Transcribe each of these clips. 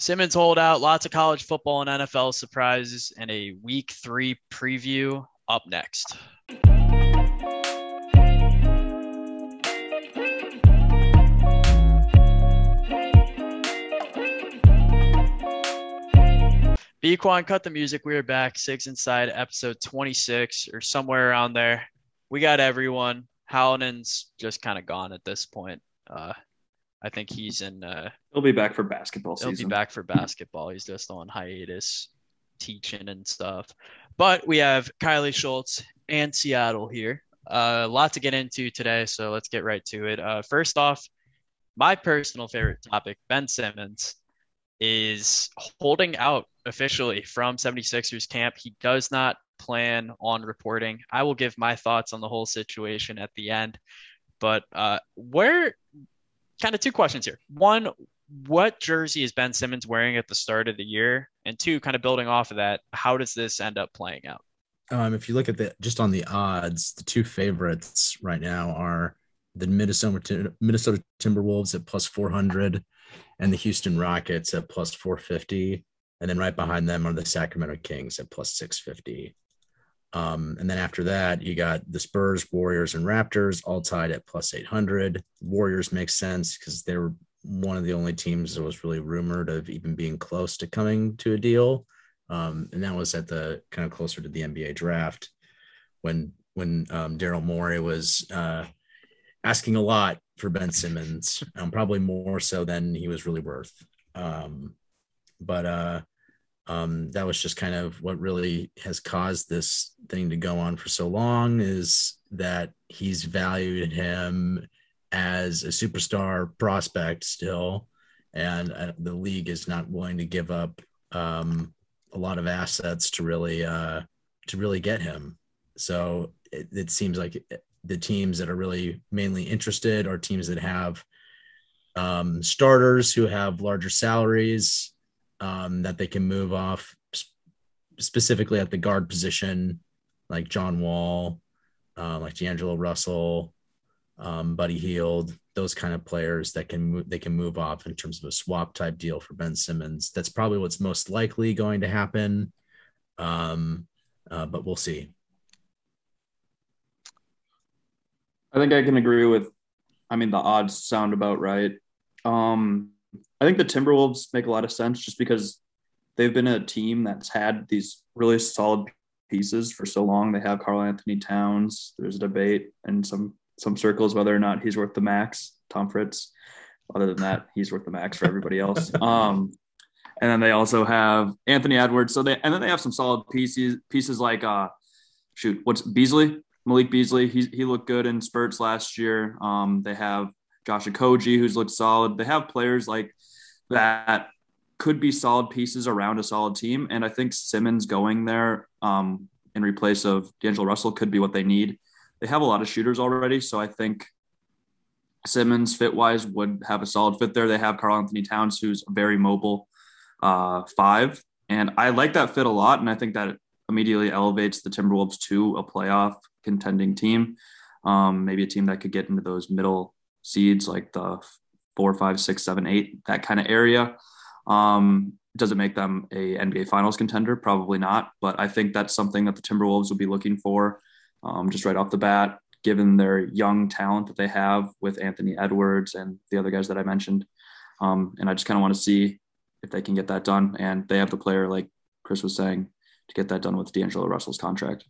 Simmons holdout, lots of college football and NFL surprises, and a week three preview up next. Bequan, cut the music. We are back. Six Inside, episode 26 or somewhere around there. We got everyone. Hallidan's just kind of gone at this point. Uh, I think he's in. Uh, he'll be back for basketball he'll season. be back for basketball. He's just on hiatus, teaching and stuff. But we have Kylie Schultz and Seattle here. Uh, a lot to get into today, so let's get right to it. Uh, first off, my personal favorite topic, Ben Simmons, is holding out officially from 76ers camp. He does not plan on reporting. I will give my thoughts on the whole situation at the end. But uh, where, kind of two questions here. One, what jersey is Ben Simmons wearing at the start of the year? And two, kind of building off of that, how does this end up playing out? Um, if you look at the just on the odds, the two favorites right now are the Minnesota Minnesota Timberwolves at plus 400 and the Houston Rockets at plus 450. And then right behind them are the Sacramento Kings at plus 650. Um, and then after that, you got the Spurs, Warriors, and Raptors all tied at plus 800. Warriors makes sense because they were one of the only teams that was really rumored of even being close to coming to a deal. Um, and that was at the kind of closer to the NBA draft when when um, Daryl Morey was uh, asking a lot for Ben Simmons, um, probably more so than he was really worth. Um, but uh, um, that was just kind of what really has caused this thing to go on for so long is that he's valued him as a superstar prospect still, and uh, the league is not willing to give up um, a lot of assets to really uh, to really get him. So it, it seems like the teams that are really mainly interested are teams that have um, starters who have larger salaries um, that they can move off specifically at the guard position, like John Wall, uh, like D'Angelo Russell, um, Buddy Hield, those kind of players that can they can move off in terms of a swap type deal for Ben Simmons. That's probably what's most likely going to happen, um, uh, but we'll see. I think I can agree with. I mean, the odds sound about right. Um, I think the Timberwolves make a lot of sense just because they've been a team that's had these really solid pieces for so long. They have Karl-Anthony Towns. There's a debate in some some circles whether or not he's worth the max. Tom Fritz. Other than that, he's worth the max for everybody else. Um, and then they also have Anthony Edwards. So they and then they have some solid pieces pieces like uh, shoot, what's Beasley? Malik Beasley. He he looked good in spurts last year. Um, they have Josh Okogie, who's looked solid. They have players like that could be solid pieces around a solid team. And I think Simmons going there um, in replace of D'Angelo Russell could be what they need. They have a lot of shooters already. So I think Simmons fit wise would have a solid fit there. They have Karl-Anthony Towns, who's very mobile uh, five. And I like that fit a lot. And I think that immediately elevates the Timberwolves to a playoff contending team. Um, maybe a team that could get into those middle seeds like the four, five, six, seven, eight, that kind of area. Um, does it make them a NBA Finals contender? Probably not. But I think that's something that the Timberwolves will be looking for um, just right off the bat, given their young talent that they have with Anthony Edwards and the other guys that I mentioned. Um, and I just kind of want to see if they can get that done. And they have the player, like Chris was saying, to get that done with D'Angelo Russell's contract.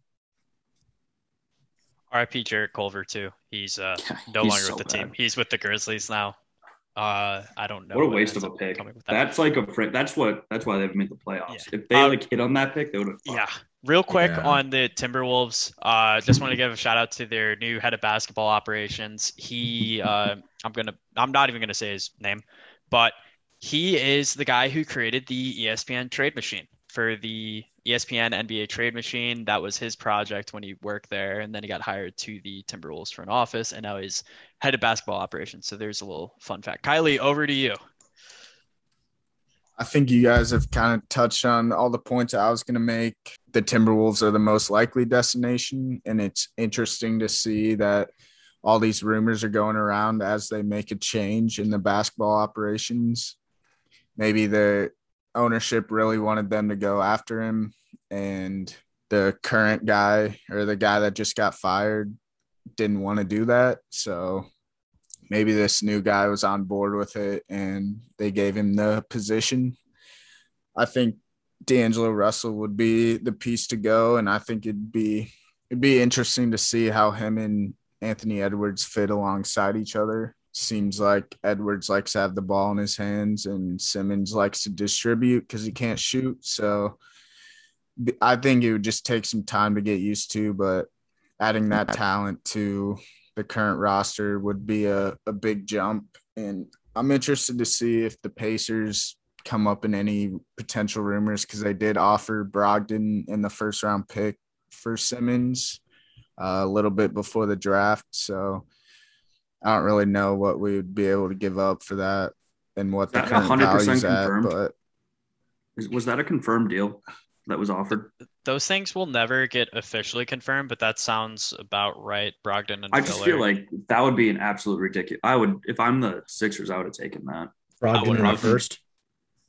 RIP Jarrett Culver too. He's uh, no he's longer so with the bad. team. He's with the Grizzlies now. Uh, I don't know. What a waste of a pick. That. That's like a frick. That's what. That's why they've made the playoffs. Yeah. If they um, like hit on that pick, they would have. Yeah. Real quick yeah. on the Timberwolves. Uh, just want to give a shout out to their new head of basketball operations. He, uh, I'm gonna. I'm not even gonna say his name, but he is the guy who created the ESPN trade machine for the ESPN NBA trade machine. That was his project when he worked there. And then he got hired to the Timberwolves front office and now he's head of basketball operations. So there's a little fun fact. Kylie, over to you. I think you guys have kind of touched on all the points I was going to make. The Timberwolves are the most likely destination. And it's interesting to see that all these rumors are going around as they make a change in the basketball operations. Maybe the ownership really wanted them to go after him, and the current guy or the guy that just got fired didn't want to do that. So maybe this new guy was on board with it and they gave him the position. I think D'Angelo Russell would be the piece to go, and I think it'd be it'd be interesting to see how him and Anthony Edwards fit alongside each other. Seems like Edwards likes to have the ball in his hands, and Simmons likes to distribute because he can't shoot. So I think it would just take some time to get used to, but adding that talent to the current roster would be a, a big jump. And I'm interested to see if the Pacers come up in any potential rumors because they did offer Brogdon in the first round pick for Simmons uh, a little bit before the draft. So I don't really know what we would be able to give up for that and what the current value's at. But was that a confirmed deal that was offered? Those things will never get officially confirmed, but that sounds about right. Brogdon and I just feel like that would be an absolute ridiculous. I would, if I'm the Sixers, I would have taken that. Brogdon first.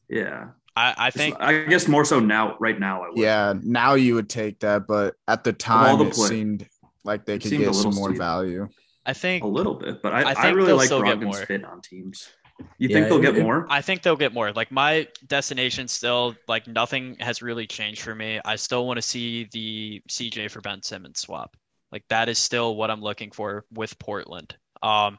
Yeah. I, I think I guess more so now right now I would. Yeah, now you would take that, but at the time the it play, seemed like they could get some more steep. value. I think a little bit, but I, I, I really like Brogdon's fit on teams. You yeah, think they'll get more? I think they'll get more. Like my destination still like nothing has really changed for me. I still want to see the CJ for Ben Simmons swap. Like that is still what I'm looking for with Portland. Um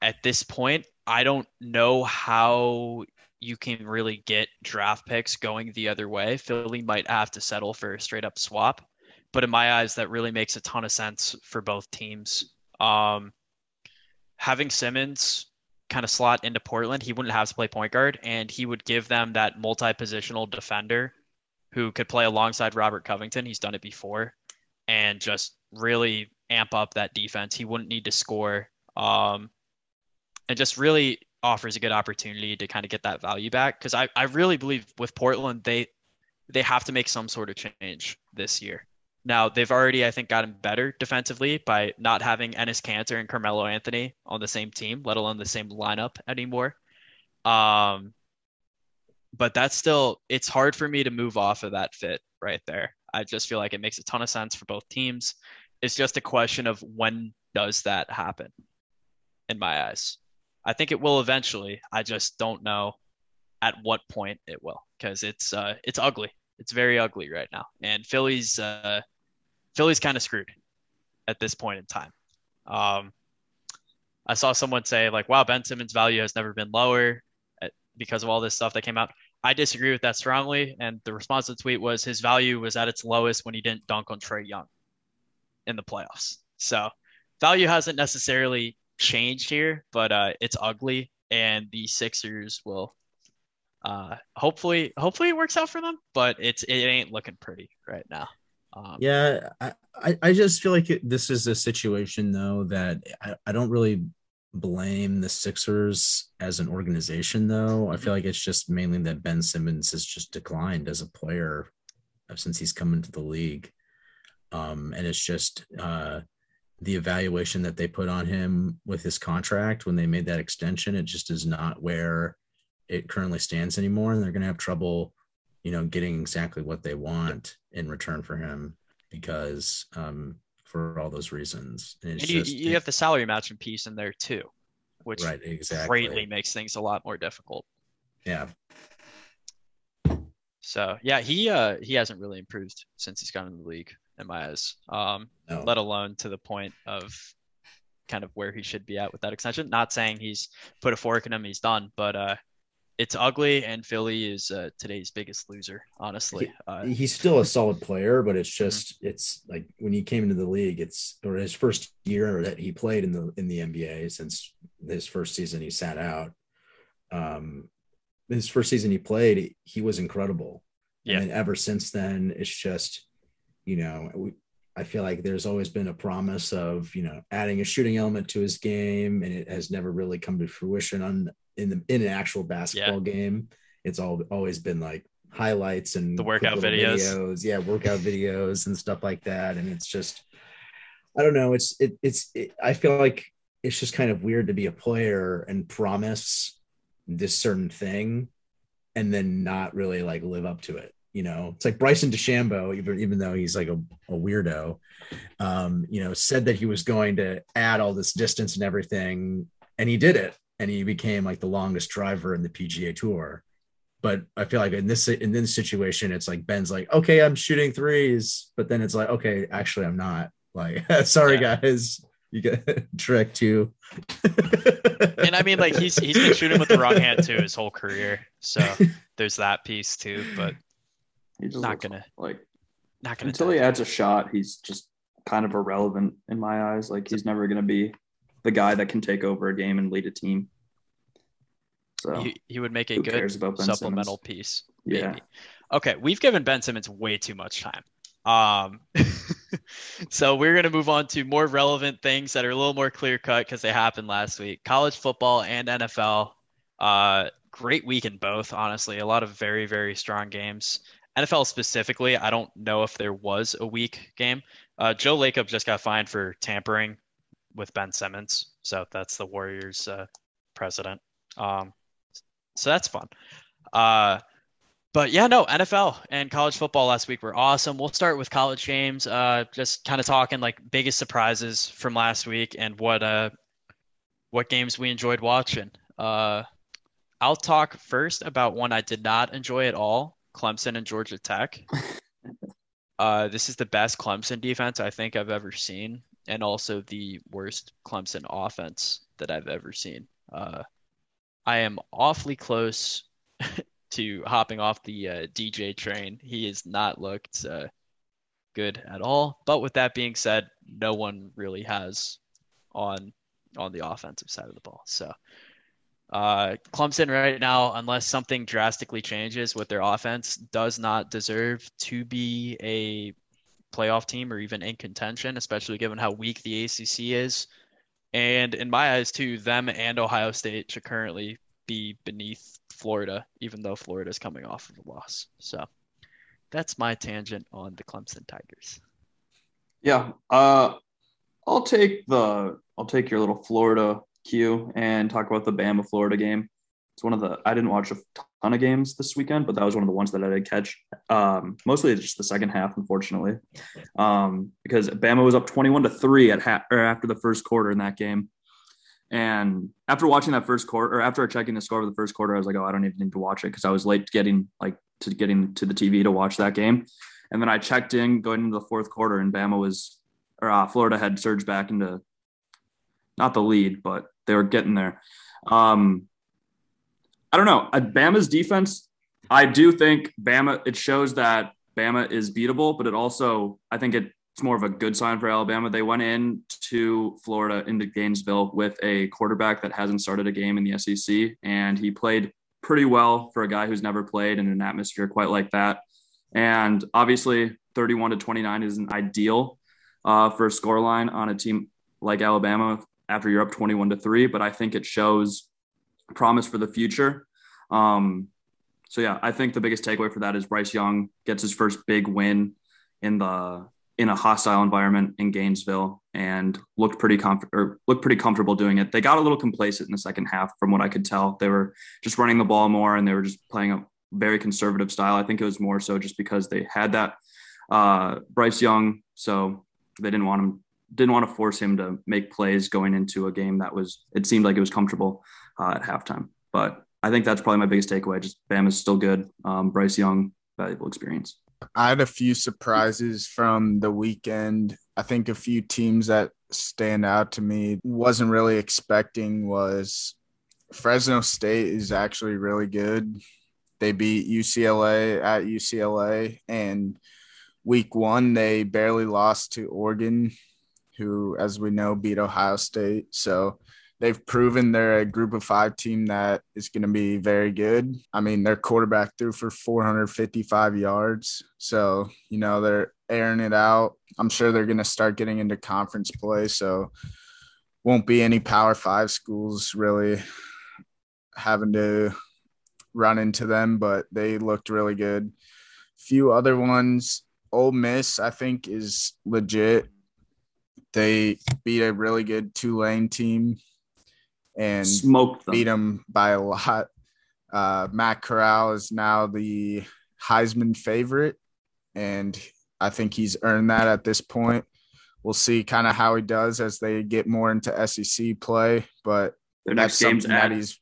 at this point, I don't know how you can really get draft picks going the other way. Philly might have to settle for a straight up swap, but in my eyes, that really makes a ton of sense for both teams. Um, having Simmons kind of slot into Portland, he wouldn't have to play point guard, and he would give them that multi positional defender who could play alongside Robert Covington. He's done it before, and just really amp up that defense. He wouldn't need to score. Um, and just really offers a good opportunity to kind of get that value back because I, I really believe with Portland they they have to make some sort of change this year. Now they've already I think gotten better defensively by not having Enes Kanter and Carmelo Anthony on the same team, let alone the same lineup anymore. Um, but that's still it's hard for me to move off of that fit right there. I just feel like it makes a ton of sense for both teams. It's just a question of when does that happen in my eyes. I think it will eventually. I just don't know at what point it will because it's uh, it's ugly. It's very ugly right now, and Philly's uh, Philly's kind of screwed at this point in time. Um, I saw someone say like, "Wow, Ben Simmons' value has never been lower uh, because of all this stuff that came out." I disagree with that strongly, and the response to the tweet was his value was at its lowest when he didn't dunk on Trae Young in the playoffs. So value hasn't necessarily changed here, but uh, it's ugly, and the Sixers will uh, hopefully hopefully it works out for them, but it's it ain't looking pretty right now. Um, yeah, I, I just feel like it, this is a situation though that I, I don't really blame the Sixers as an organization though. I feel like it's just mainly that Ben Simmons has just declined as a player since he's come into the league. Um, and it's just uh, the evaluation that they put on him with his contract when they made that extension, it just is not where it currently stands anymore. And they're going to have trouble, you know, getting exactly what they want in return for him because um, for all those reasons. And, and you, just, you have the salary matching piece in there too, which right, exactly. greatly makes things a lot more difficult. Yeah. So yeah, he uh he hasn't really improved since he's gotten in the league in my eyes. Um, no. let alone to the point of kind of where he should be at with that extension. Not saying he's put a fork in him, he's done, but uh, it's ugly, and Philly is uh, today's biggest loser. Honestly, uh, he's still a solid player, but it's just mm-hmm. it's like when he came into the league, it's or his first year that he played in the in the NBA since his first season he sat out. Um, his first season he played, he was incredible. Yeah. And ever since then, it's just you know, we, I feel like there's always been a promise of, you know, adding a shooting element to his game, and it has never really come to fruition on in the in an actual basketball yeah. game. It's all always been like highlights and the workout videos. videos. yeah, workout videos and stuff like that. And it's just, I don't know. It's it, it's it, I feel like it's just kind of weird to be a player and promise this certain thing and then not really like live up to it. You know, it's like Bryson DeChambeau, even even though he's like a, a weirdo, um, you know, said that he was going to add all this distance and everything, and he did it, and he became like the longest driver in the PGA Tour. But I feel like in this in this situation, it's like Ben's like, okay, I'm shooting threes, but then it's like, okay, actually, I'm not. Like, sorry Yeah. guys, you get tricked too. And I mean, like he's he's been shooting with the wrong hand too his whole career. So there's that piece too. But he's Not gonna- like not gonna. until tell he adds a shot, he's just kind of irrelevant in my eyes. Like he's never gonna be the guy that can take over a game and lead a team. So He, he would make a good cares about Ben supplemental Simmons? piece. Yeah. Maybe. Okay, we've given Ben Simmons way too much time. Um, so we're gonna move on to more relevant things that are a little more clear cut because they happened last week. College football and NFL. Uh, great week in both. Honestly, a lot of very very strong games. NFL specifically, I don't know if there was a weak game. Uh, Joe Lacob just got fined for tampering with Ben Simmons, so that's the Warriors' uh, president. Um, so that's fun. Uh, but yeah, no, NFL and college football last week were awesome. We'll start with college games. Uh, just kind of talking like biggest surprises from last week and what uh what games we enjoyed watching. Uh, I'll talk first about one I did not enjoy at all: Clemson and Georgia Tech. Uh, this is the best Clemson defense I think I've ever seen, and also the worst Clemson offense that I've ever seen. Uh, I am awfully close to hopping off the uh, DJ train. He has not looked uh, good at all. But with that being said, no one really has on on the offensive side of the ball. So uh, Clemson right now, unless something drastically changes with their offense, does not deserve to be a playoff team or even in contention, especially given how weak the ACC is. And in my eyes, too, them and Ohio State should currently be beneath Florida, even though Florida is coming off of a loss. So that's my tangent on the Clemson Tigers. Yeah. Uh, I'll take the I'll take your little Florida cue and talk about the Bama Florida game. It's one of the I didn't watch a ton of games this weekend, but that was one of the ones that I did catch. Um, mostly just the second half, unfortunately, um, because Bama was up twenty-one to three at ha- or after the first quarter in that game. And after watching that first quarter, or after checking the score of the first quarter, I was like, "Oh, I don't even need to watch it" because I was late getting like to getting to the TV to watch that game. And then I checked in going into the fourth quarter, and Bama was, or uh, Florida had surged back into not the lead, but they were getting there. Um, I don't know. Uh, Bama's defense, I do think Bama, it shows that Bama is beatable, but it also, I think it's more of a good sign for Alabama. They went in to Florida into Gainesville with a quarterback that hasn't started a game in the SEC, and he played pretty well for a guy who's never played in an atmosphere quite like that. And obviously, 31 to 29 isn't ideal uh, for a scoreline on a team like Alabama after you're up 21 to 3, but I think it shows promise for the future. Um, so yeah, I think the biggest takeaway for that is Bryce Young gets his first big win in the in a hostile environment in Gainesville and looked pretty comf- or looked pretty comfortable doing it. They got a little complacent in the second half from what I could tell. They were just running the ball more and they were just playing a very conservative style. I think it was more so just because they had that uh, Bryce Young, so they didn't want him didn't want to force him to make plays going into a game that was it seemed like it was comfortable uh, at halftime. But I think that's probably my biggest takeaway. Just Bam is still good. Um, Bryce Young, valuable experience. I had a few surprises from the weekend. I think a few teams that stand out to me wasn't really expecting was Fresno State is actually really good. They beat UCLA at UCLA and week 1 they barely lost to Oregon who as we know beat Ohio State. So they've proven they're a group of five team that is going to be very good. I mean, their quarterback threw for 455 yards. So, you know, they're airing it out. I'm sure they're going to start getting into conference play. So, won't be any Power Five schools really having to run into them, but they looked really good. Few other ones, Ole Miss, I think, is legit. They beat a really good Tulane team and Smoked them. beat him by a lot. Uh, Matt Corral is now the Heisman favorite, and I think he's earned that at this point. We'll see kind of how he does as they get more into SEC play, but Their next that's game's something at that he's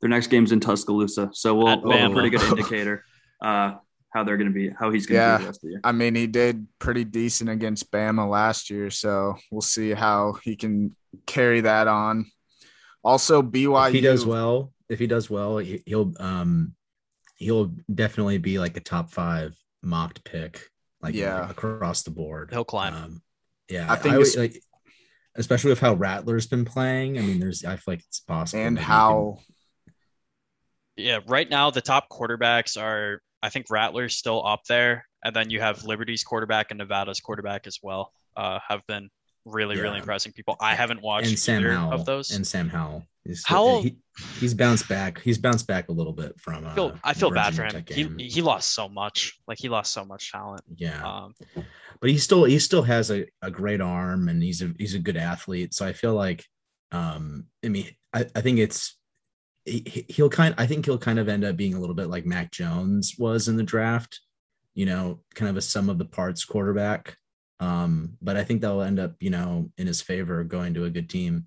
their next game's in Tuscaloosa, so we'll, At we'll have a Bama. pretty good indicator uh, how they're going to be, how he's going to Yeah. be the rest of the year. I mean, he did pretty decent against Bama last year, so we'll see how he can carry that on. Also, BYU. if he does well, if he does well, he- he'll um he'll definitely be like a top five mocked pick, like Yeah. across the board. He'll climb. Um, yeah, I think always, it's- like, especially with how Rattler's been playing. I mean, there's I feel like it's possible, and that he how Yeah, right now the top quarterbacks are I think Rattler's still up there, and then you have Liberty's quarterback and Nevada's quarterback as well. Uh, have been really really Yeah. impressing people. I haven't watched and Sam either Howell of those. and Sam Howell. He's, Howell- he, he's bounced back. He's bounced back a little bit from. Uh, I feel, I feel bad for him. He he lost so much. Like he lost so much talent. yeah, Um, but he still he still has a, a great arm and he's a he's a good athlete. So I feel like um I mean I, I think it's he- he'll kind I think he'll kind of end up being a little bit like Mac Jones was in the draft, you know, kind of a sum of the parts quarterback. Um, but I think that'll end up, you know, in his favor going to a good team.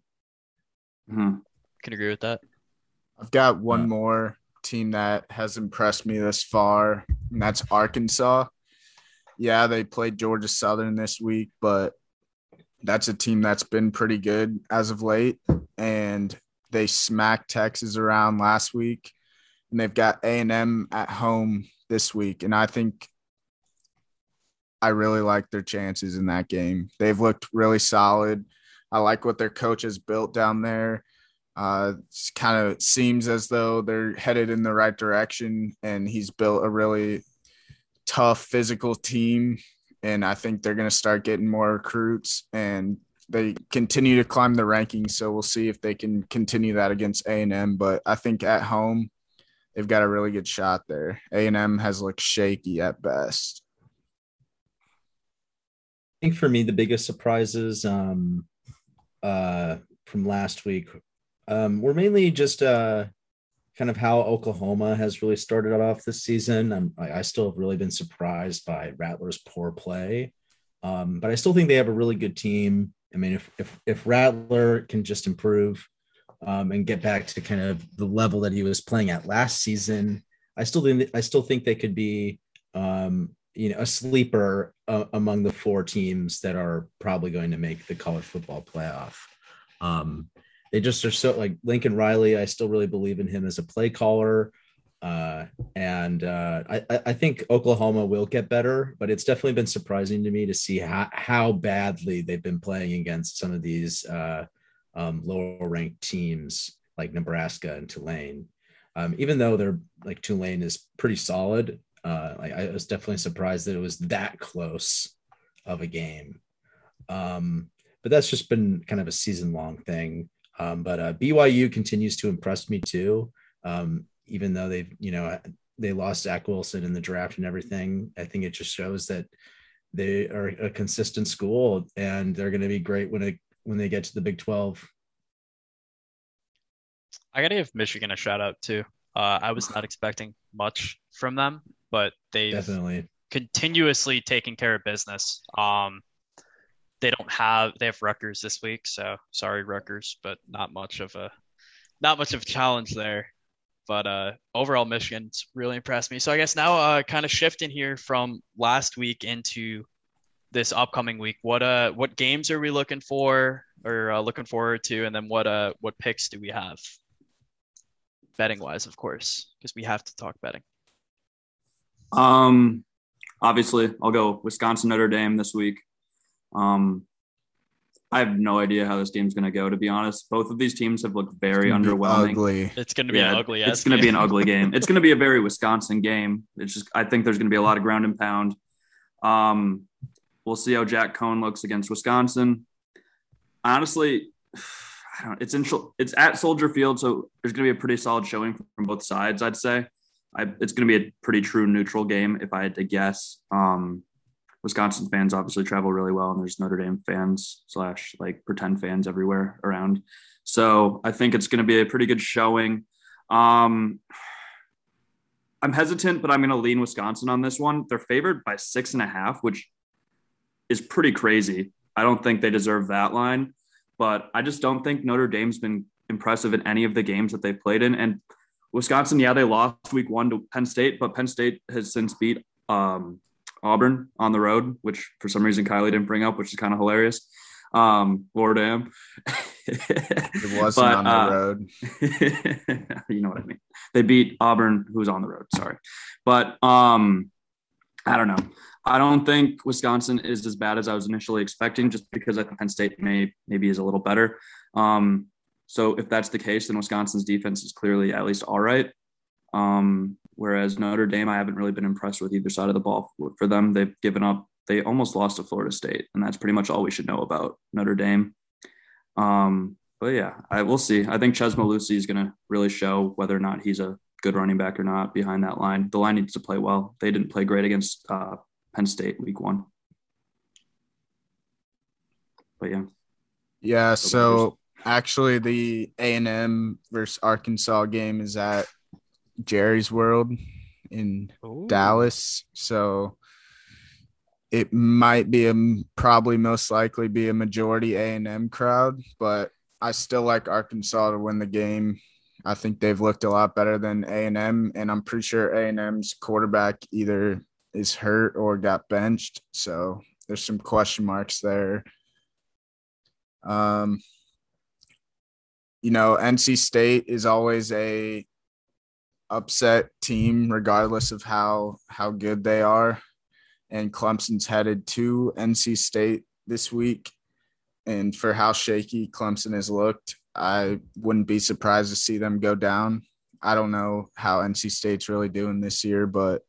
Mhm. can agree with that. I've got one Uh, more team that has impressed me this far, and that's Arkansas. Yeah, they played Georgia Southern this week, but that's a team that's been pretty good as of late. And they smacked Texas around last week, and they've got A and M at home this week. And I think I really like their chances in that game. They've looked really solid. I like what their coach has built down there. Uh, kind of seems as though they're headed in the right direction, and he's built a really tough physical team. And I think they're going to start getting more recruits, and they continue to climb the rankings. So we'll see if they can continue that against A and M. But I think at home, they've got a really good shot there. A and M has looked shaky at best. Think for me the biggest surprises um uh from last week um were mainly just uh kind of how Oklahoma has really started off this season. I'm, I, I still have really been surprised by Rattler's poor play, um, but I still think they have a really good team. I mean, if if if Rattler can just improve um, and get back to kind of the level that he was playing at last season, I still think I still think they could be um, you know a sleeper uh, among the four teams that are probably going to make the college football playoff. Um, they just are so like Lincoln Riley. I still really believe in him as a play caller. Uh, and uh, I, I think Oklahoma will get better, but it's definitely been surprising to me to see how, how badly they've been playing against some of these uh, um, lower ranked teams like Nebraska and Tulane. Um, even though they're like Tulane is pretty solid, uh, like I was definitely surprised that it was that close of a game. Um, but that's just been kind of a season long thing. Um, but uh, BYU continues to impress me too. Um, even though they've, you know, they lost Zach Wilson in the draft and everything. I think it just shows that they are a consistent school and they're going to be great when it when they get to the Big Twelve. I gotta give Michigan a shout out too. Uh, I was not expecting much from them, but they've Definitely, continuously taking care of business. Um, they don't have they have Rutgers this week, so sorry Rutgers, but not much of a not much of a challenge there. But uh, overall, Michigan's really impressed me. So I guess now, uh, kind of shifting here from last week into this upcoming week. What uh, what games are we looking for or uh, looking forward to, and then what uh, what picks do we have? Betting wise, of course, because we have to talk betting. Um, obviously, I'll go Wisconsin Notre Dame this week. Um, I have no idea how this game's going to go. To be honest, both of these teams have looked very Gonna underwhelming. Ugly. It's going to be an ugly. It's going to be an ugly game. It's going to be a very Wisconsin game. It's just I think there's going to be a lot of ground and pound. Um, we'll see how Jack Coan looks against Wisconsin. Honestly, I don't. It's in it's at Soldier Field, so there's going to be a pretty solid showing from both sides. I'd say. I, it's going to be a pretty true neutral game if I had to guess. Um, Wisconsin fans obviously travel really well, and there's Notre Dame fans slash like pretend fans everywhere around. So I think it's going to be a pretty good showing. Um, I'm hesitant, but I'm going to lean Wisconsin on this one. They're favored by six and a half, which is pretty crazy. I don't think they deserve that line, but I just don't think Notre Dame's been impressive in any of the games that they've played in. And Wisconsin, yeah, they lost week one to Penn State, but Penn State has since beat um, Auburn on the road, which for some reason Kylie didn't bring up, which is kind of hilarious. Um, Lord damn. it wasn't but, on the uh, road. you know what I mean. They beat Auburn, who's on the road. Sorry, but um, I don't know. I don't think Wisconsin is as bad as I was initially expecting, just because I think Penn State may maybe is a little better. Um, so if that's the case, then Wisconsin's defense is clearly at least all right. Um, whereas Notre Dame, I haven't really been impressed with either side of the ball for them. They've given up. They almost lost to Florida State, and that's pretty much all we should know about Notre Dame. Um, but yeah, I will see. I think Chez Mellusi is going to really show whether or not he's a good running back or not behind that line. The line needs to play well. They didn't play great against uh, Penn State week one. But yeah. Yeah. So actually, the A and M versus Arkansas game is at Jerry's World in Ooh. Dallas. So it might be a probably most likely be a majority A and M crowd, but I still like Arkansas to win the game. I think they've looked a lot better than A and M, and I'm pretty sure A and M's quarterback either is hurt or got benched. So there's some question marks there. Um, you know, NC State is always a upset team, regardless of how how good they are. And Clemson's headed to NC State this week, and for how shaky Clemson has looked, I wouldn't be surprised to see them go down. I don't know how NC State's really doing this year, but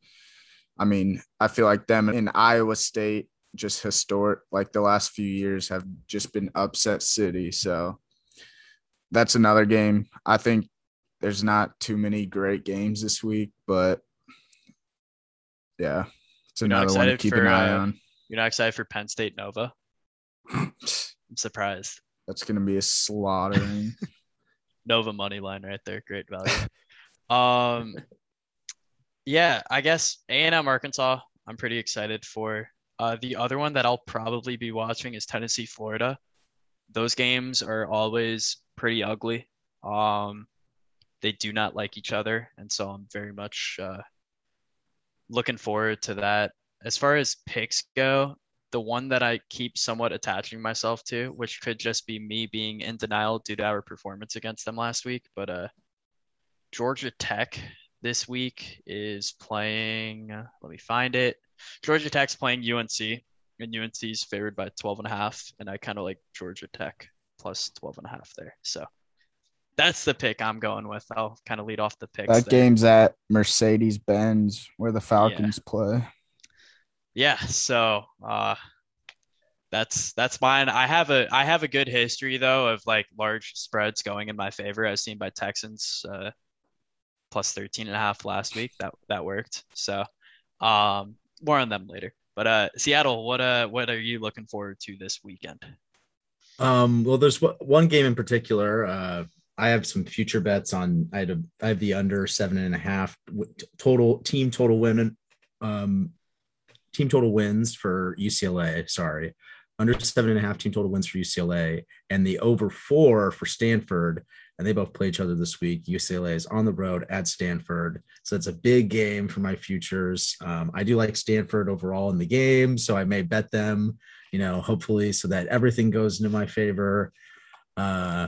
I mean, I feel like them in Iowa State, just historic, like the last few years, have just been upset city. So that's another game. I think there's not too many great games this week, but yeah, it's another one to keep for, an eye uh, on. You're not excited for Penn State Nova? I'm surprised. That's gonna be a slaughtering. Nova money line right there, great value. um, yeah, I guess A and M Arkansas. I'm pretty excited for. Uh, the other one that I'll probably be watching is Tennessee Florida. Those games are always pretty ugly. Um, they do not like each other, and so I'm very much uh, looking forward to that. As far as picks go, the one that I keep somewhat attaching myself to, which could just be me being in denial due to our performance against them last week, but uh, Georgia Tech this week is playing. Let me find it. Georgia Tech's playing UNC, and UNC is favored by 12 and a half, and I kind of like Georgia Tech plus 12 and a half there. So that's the pick I'm going with. I'll kind of lead off the pick. That there. game's at Mercedes Benz where the Falcons yeah. play. Yeah, so uh that's that's mine. I have a I have a good history though of like large spreads going in my favor as seen by Texans uh plus 13 and a half last week. That that worked. So um more on them later. But uh Seattle, what uh what are you looking forward to this weekend? Um well there's one game in particular uh I have some future bets on. I have, I have the under seven and a half total team total win, um, team total wins for UCLA. Sorry, under seven and a half team total wins for UCLA, and the over four for Stanford. And they both play each other this week. UCLA is on the road at Stanford, so it's a big game for my futures. Um, I do like Stanford overall in the game, so I may bet them. You know, hopefully, so that everything goes into my favor. Uh,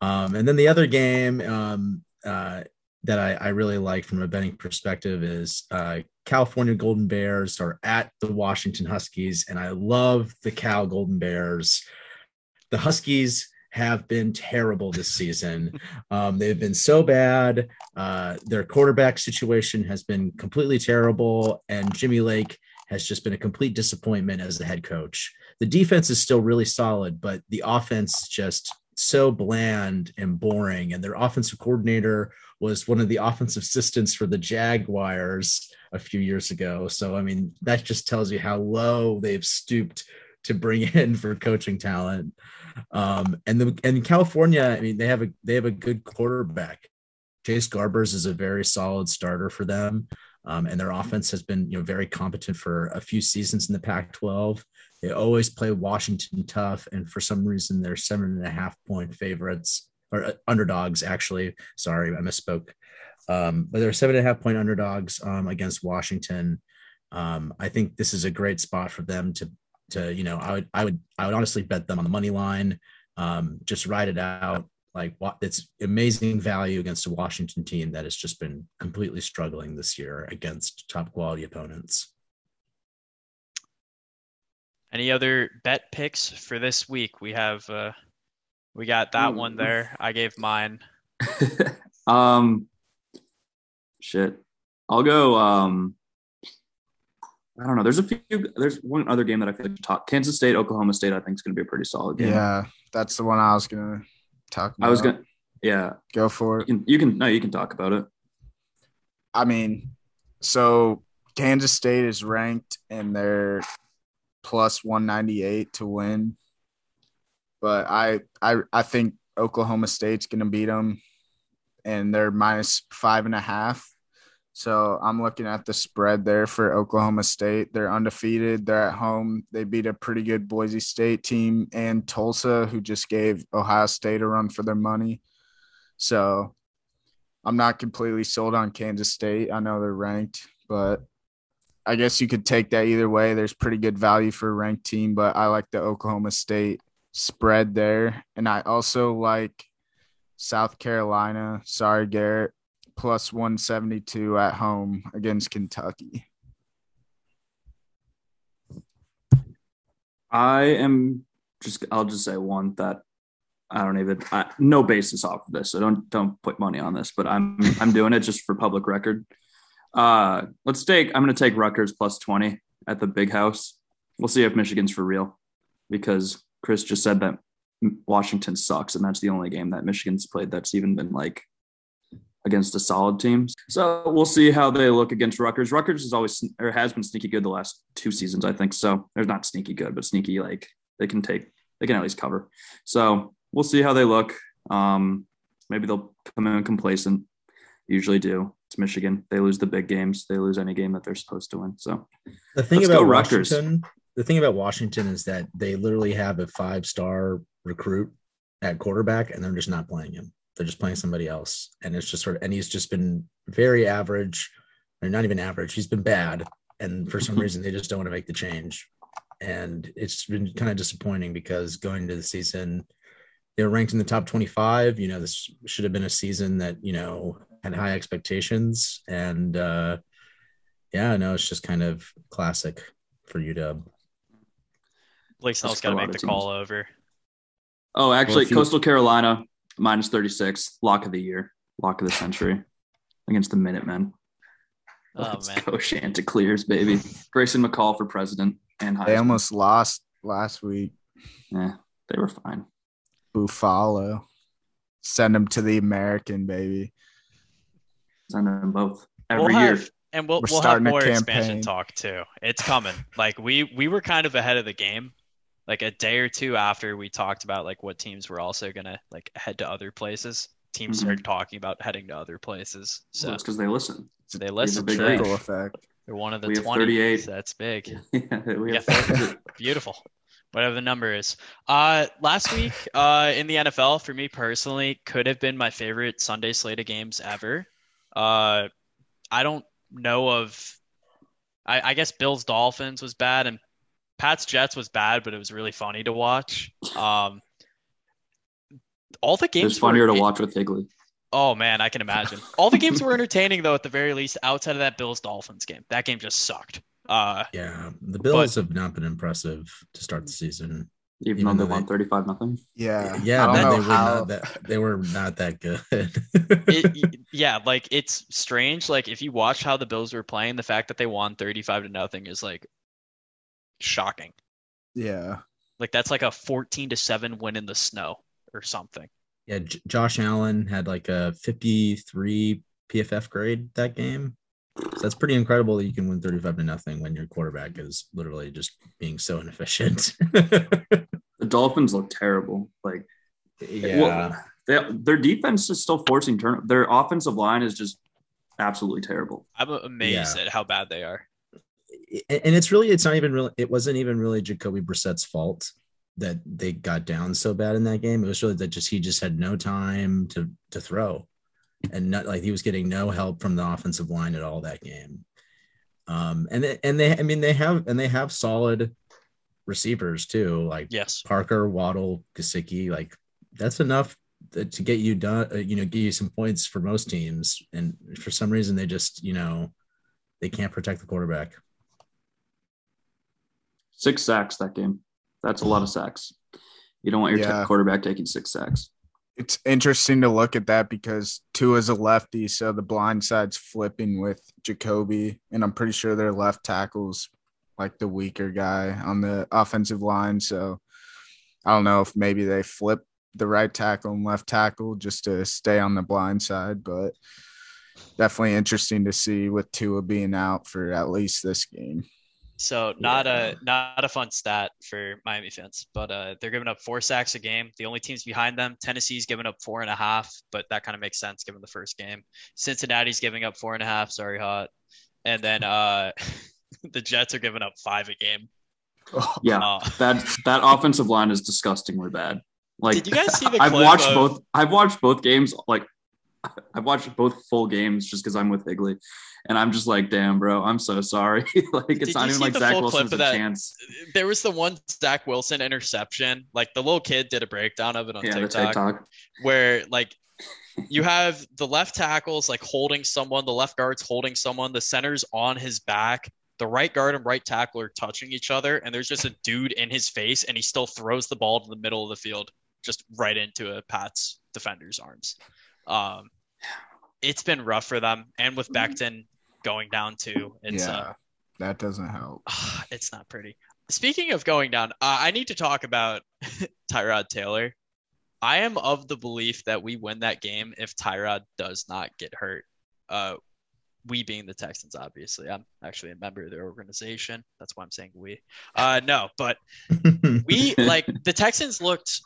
um, and then the other game um, uh, that I, I, really like from a betting perspective is uh, California Golden Bears are at the Washington Huskies, and I love the Cal Golden Bears. The Huskies have been terrible this season. Um, they've been so bad. Uh, their quarterback situation has been completely terrible, and Jimmy Lake has just been a complete disappointment as the head coach. The defense is still really solid, but the offense just so bland and boring. And their offensive coordinator was one of the offensive assistants for the Jaguars a few years ago. So, I mean, that just tells you how low they've stooped to bring in for coaching talent. Um, and the and California, I mean, they have a they have a good quarterback. Chase Garbers is a very solid starter for them. Um, and their offense has been, you know, very competent for a few seasons in the Pac-12. They always play Washington tough, and for some reason, they're seven and a half point favorites or uh, underdogs. Actually, sorry, I misspoke. Um, but they're seven and a half point underdogs um, against Washington. Um, I think this is a great spot for them to, to you know, I would, I would, I would honestly bet them on the money line. Um, just ride it out. Like it's amazing value against a Washington team that has just been completely struggling this year against top quality opponents. Any other bet picks for this week? We have uh we got that Ooh. one there. I gave mine. um shit. I'll go um I don't know. There's a few. There's one other game that I feel like talk. Kansas State, Oklahoma State. I think is going to be a pretty solid game. Yeah, that's the one I was going to talk about. I was going to, yeah. Go for it. You can, you can, no, you can talk about it. I mean, so Kansas State is ranked and they're plus 198 to win. But I, I, I think Oklahoma State's going to beat them and they're minus five and a half. So I'm looking at the spread there for Oklahoma State. They're undefeated. They're at home. They beat a pretty good Boise State team and Tulsa, who just gave Ohio State a run for their money. So I'm not completely sold on Kansas State. I know they're ranked, but I guess you could take that either way. There's pretty good value for a ranked team, but I like the Oklahoma State spread there. And I also like South Carolina. Sorry, Garrett plus 172 at home against Kentucky. I am just I'll just say one that I don't even I, no basis off of this, so don't don't put money on this, but I'm I'm doing it just for public record. Uh, let's take I'm going to take Rutgers plus 20 at the Big House. We'll see if Michigan's for real because Chris just said that Washington sucks, and that's the only game that Michigan's played that's even been like against a solid team. So we'll see how they look against Rutgers. Rutgers is always or has been sneaky good the last two seasons, I think. So they're not sneaky good, but sneaky like they can take they can at least cover. So we'll see how they look. Um, maybe they'll come in complacent. Usually do. It's Michigan. They lose the big games. They lose any game that they're supposed to win. So the thing about Washington, the thing about Washington is that they literally have a five star recruit at quarterback, and they're just not playing him they're just playing somebody else and it's just sort of and he's just been very average or not even average he's been bad and for some reason they just don't want to make the change and it's been kind of disappointing because going into the season they were ranked in the top 25 you know this should have been a season that you know had high expectations and uh yeah no it's just kind of classic for UW. Blake Snell's got to make the teams. call over. Oh, actually, well, Coastal Carolina minus 36, lock of the year, lock of the century against the Minutemen. Oh, Let's man. go Chanticleers, baby. Grayson McCall for president. And Heisman. they almost lost last week. Yeah, they were fine. Buffalo. Send them to the American, baby. Send them both every we'll year. Have, and we'll, we'll have more expansion talk too. It's coming. like we we were kind of ahead of the game like a day or two after we talked about like what teams were also gonna like head to other places, teams mm-hmm. started talking about heading to other places. So well, it's because they listen. So they listen. Big ripple effect. They're one of the we 20. That's big. yeah, we have beautiful. Whatever the number is. Uh, last week uh, in the NFL, for me personally, could have been my favorite Sunday slate of games ever. Uh, I don't know of. I, I guess Bills Dolphins was bad, and Pats Jets was bad, but it was really funny to watch. Um, all the games. It's funnier were, to watch with Higley. Oh man, I can imagine. All the games were entertaining though, at the very least, outside of that Bills Dolphins game. That game just sucked. Uh, yeah, the Bills but, have not been impressive to start the season. Even, even though they won thirty five nothing. Yeah, yeah, man, they were not that. They were not that good. it, yeah, like it's strange. Like if you watch how the Bills were playing, the fact that they won thirty five to nothing is like shocking. Yeah. Like that's like a 14 to 7 win in the snow or something. Yeah, J- Josh Allen had like a 53 PFF grade that game. So that's pretty incredible that you can win 35 to nothing when your quarterback is literally just being so inefficient. the Dolphins look terrible. Like yeah. Well, They, their defense is still forcing turn. Their offensive line is just absolutely terrible. I'm amazed Yeah. at how bad they are. And it's really it's not even really it wasn't even really Jacoby Brissett's fault that they got down so bad in that game. It was really that just he just had no time to to throw, and not like he was getting no help from the offensive line at all that game. Um, and they, and they I mean they have and they have solid receivers too, like Yes. Parker, Waddle, Gesicki. Like that's enough to to get you done. uh, You know, give you some points for most teams, and for some reason they just you know they can't protect the quarterback. Six sacks that game. That's a lot of sacks. You don't want your Yeah. quarterback taking six sacks. It's interesting to look at that because Tua's a lefty, so the blind side's flipping with Jacoby, and I'm pretty sure their left tackle's like the weaker guy on the offensive line. So I don't know if maybe they flip the right tackle and left tackle just to stay on the blind side, but definitely interesting to see with Tua being out for at least this game. So not Yeah. a not a fun stat for Miami fans, but uh, they're giving up four sacks a game. The only teams behind them, Tennessee's giving up four and a half, but that kind of makes sense given the first game. Cincinnati's giving up four and a half. Sorry, hot. And then uh, the Jets are giving up five a game. Yeah, Uh, that that offensive line is disgustingly bad. Like, Did you guys see the I've watched of- both. I've watched both games. Like, I've watched both full games just because I'm with Higley, and I'm just like, damn, bro, I'm so sorry. like, it's Did not even like Zach full Wilson clip a chance. there was the one Zach Wilson interception. Like the little kid did a breakdown of it on Yeah, TikTok, TikTok. where like you have the left tackles like holding someone, the left guard's holding someone, the center's on his back, the right guard and right tackle are touching each other, and there's just a dude in his face, and he still throws the ball to the middle of the field, just right into a Pat's defender's arms. Um, it's been rough for them, and with Becton going down too, it's yeah, uh, that doesn't help. it's not pretty. Speaking of going down, uh, I need to talk about Tyrod Taylor. I am of the belief that we win that game if Tyrod does not get hurt. Uh, we being the Texans, obviously. I'm actually a member of their organization. That's why I'm saying we. Uh, no, but we like the Texans looked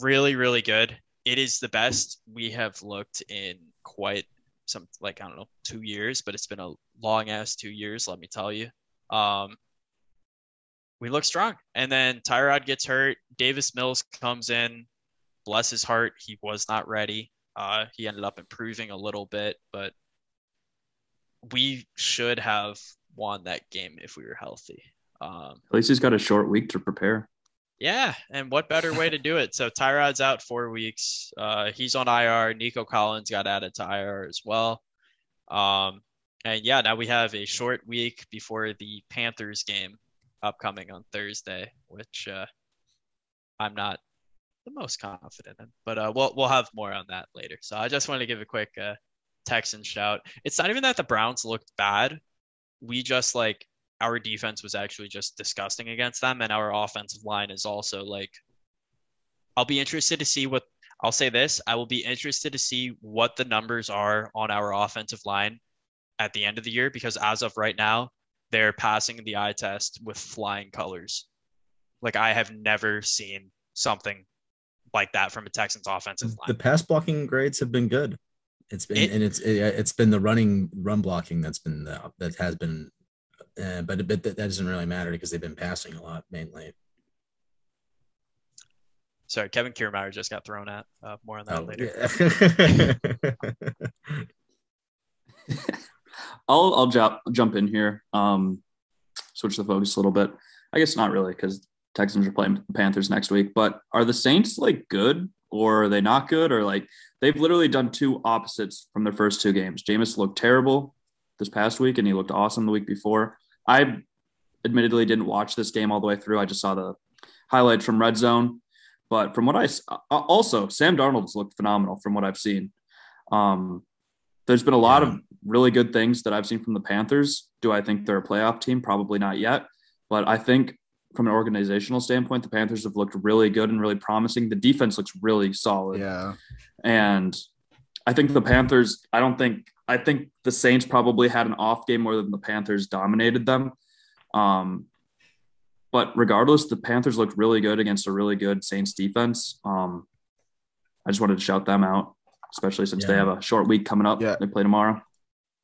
really, really good. It is the best we have looked in quite some like I don't know two years, but it's been a long ass two years. Let me tell you. Um, we look strong, and then Tyrod gets hurt. Davis Mills comes in. Bless his heart, he was not ready. Uh, he ended up improving a little bit, but we should have won that game if we were healthy. Um, At least he's got a short week to prepare. Yeah, and what better way to do it? So Tyrod's out four weeks. Uh, he's on IR. Nico Collins got added to IR as well. Um, and yeah, now we have a short week before the Panthers game upcoming on Thursday, which uh, I'm not the most confident in, but uh, we'll we'll have more on that later. So I just wanted to give a quick uh, Texan shout. It's not even that the Browns looked bad. We just like our defense was actually just disgusting against them, and our offensive line is also like. I'll be interested to see what I'll say. This I will be interested to see what the numbers are on our offensive line at the end of the year because as of right now, they're passing the eye test with flying colors. Like I have never seen something like that from a Texans offensive line. the pass blocking grades have been good. It's been It- and it's it, it's been the running run blocking that's been the, that has been, uh, but but that doesn't really matter because they've been passing a lot mainly. Sorry, Kevin Kiermaier just got thrown at. Uh, more on that Oh, later. yeah. I'll I'll jump jump in here. Um, switch the focus a little bit. I guess not really because Texans are playing the Panthers next week. But are the Saints like good or are they not good or like they've literally done two opposites from their first two games? Jameis looked terrible this past week and he looked awesome the week before. I admittedly didn't watch this game all the way through. I just saw the highlights from Red Zone. But from what I also Sam Darnold's looked phenomenal from what I've seen. Um, there's been a lot of really good things that I've seen from the Panthers. Do I think they're a playoff team? Probably not yet. But I think from an organizational standpoint, the Panthers have looked really good and really promising. The defense looks really solid. Yeah. And I think the Panthers, I don't think, I think the Saints probably had an off game more than the Panthers dominated them. Um, but regardless, the Panthers looked really good against a really good Saints defense. Um, I just wanted to shout them out, especially since they have a short week coming up. Yeah. They play tomorrow.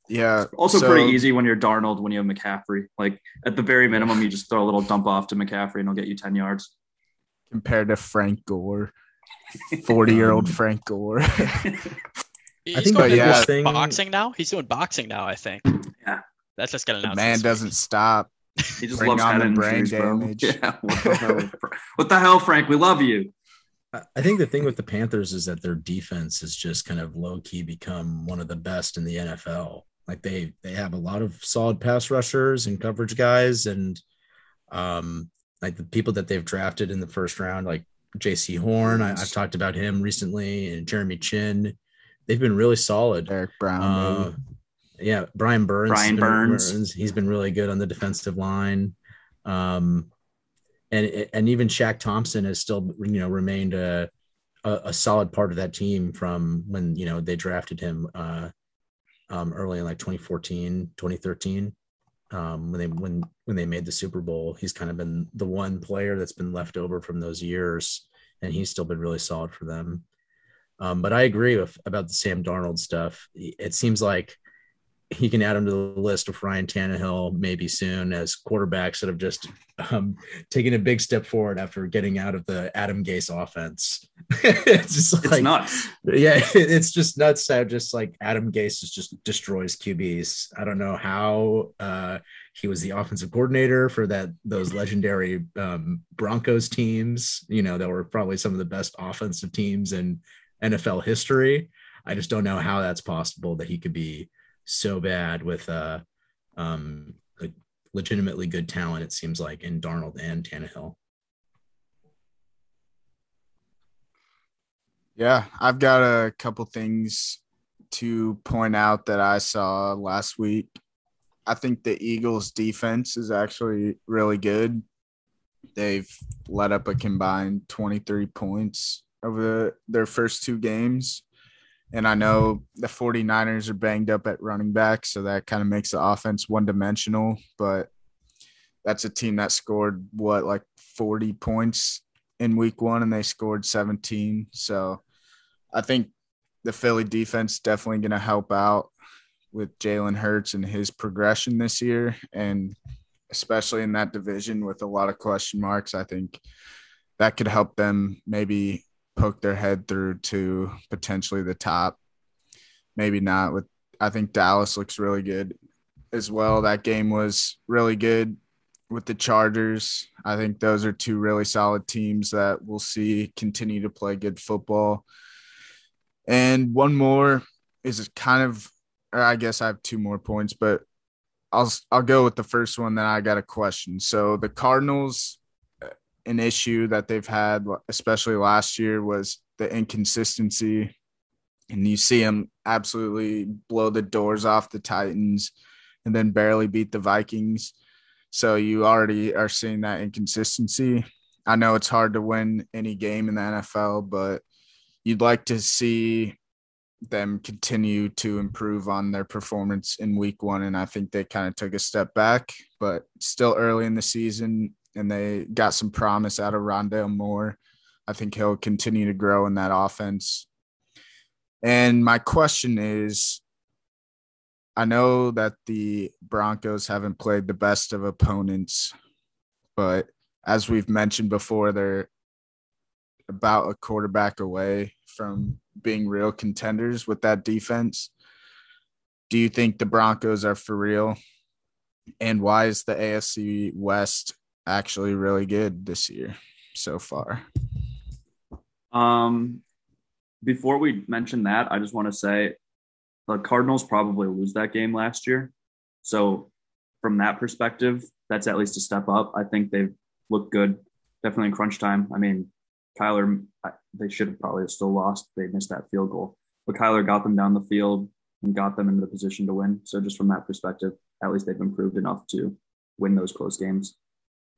Yeah. Also, so- pretty easy when you're Darnold when you have McCaffrey. Like at the very minimum, you just throw a little dump off to McCaffrey and he'll get you 10 yards. compared to Frank Gore, 40 year old Frank Gore. He's think going the to biggest thing- boxing now. He's doing boxing now. I think. Yeah. That's just getting the announced. man doesn't stop. He just Bring loves on head the brain injuries, bro. damage. Yeah. What the, hell? what the hell, Frank? We love you. I- I think the thing with the Panthers is that their defense has just kind of low key become one of the best in the NFL. Like they they have a lot of solid pass rushers and coverage guys, and um, like the people that they've drafted in the first round, like Jaycee Horn. I, I've talked about him recently, and Jeremy Chinn. They've been really solid. Derrick Brown. Uh, yeah, Brian Burns. Brian been- Burns. He's been really good on the defensive line. Um, and and even Shaq Thompson has still you know remained a a, a solid part of that team from when you know they drafted him uh, um, early in like 2014, 2013. Um, when they when when they made the Super Bowl, he's kind of been the one player that's been left over from those years, and he's still been really solid for them. Um, but I agree with about the Sam Darnold stuff. It seems like he can add him to the list of Ryan Tannehill maybe soon as quarterbacks that have just um, taken a big step forward after getting out of the Adam Gase offense. it's just It's nuts. yeah, it's just nuts. How just like Adam Gase just destroys QBs. I don't know how uh, he was the offensive coordinator for that those legendary um, Broncos teams. You know, that were probably some of the best offensive teams in NFL history. I just don't know how that's possible that he could be so bad with uh, um, like legitimately good talent. It seems like in Darnold and Tannehill. Yeah, I've got a couple things to point out that I saw last week. I think the Eagles' defense is actually really good. They've let up a combined 23 points over their first two games. And I know the 49ers are banged up at running back, so that kind of makes the offense one dimensional. But that's a team that scored what, like 40 points in week one, and they scored 17. So I think the Philly defense definitely going to help out with Jalen Hurts and his progression this year. And especially in that division with a lot of question marks, I think that could help them maybe poke their head through to potentially the top. Maybe not with I think Dallas looks really good as well. That game was really good with the Chargers. I think those are two really solid teams that we'll see continue to play good football. And one more is kind of I guess I have two more points, but I'll I'll go with the first one that I got a question. So the Cardinals an issue that they've had, especially last year, was the inconsistency. And you see them absolutely blow the doors off the Titans and then barely beat the Vikings. So you already are seeing that inconsistency. I know it's hard to win any game in the NFL, but you'd like to see them continue to improve on their performance in week one. And I think they kind of took a step back, but still early in the season and they got some promise out of Rondale Moore. I think he'll continue to grow in that offense. And my question is I know that the Broncos haven't played the best of opponents, but as we've mentioned before, they're about a quarterback away from being real contenders with that defense. Do you think the Broncos are for real? And why is the AFC West actually really good this year so far? Um, before we mention that, I just want to say the Cardinals probably lose that game last year. So, from that perspective, that's at least a step up. I think they've looked good, definitely in crunch time. I mean, Kyler, they should have probably still lost. They missed that field goal, but Kyler got them down the field and got them into the position to win. So, just from that perspective, at least they've improved enough to win those close games.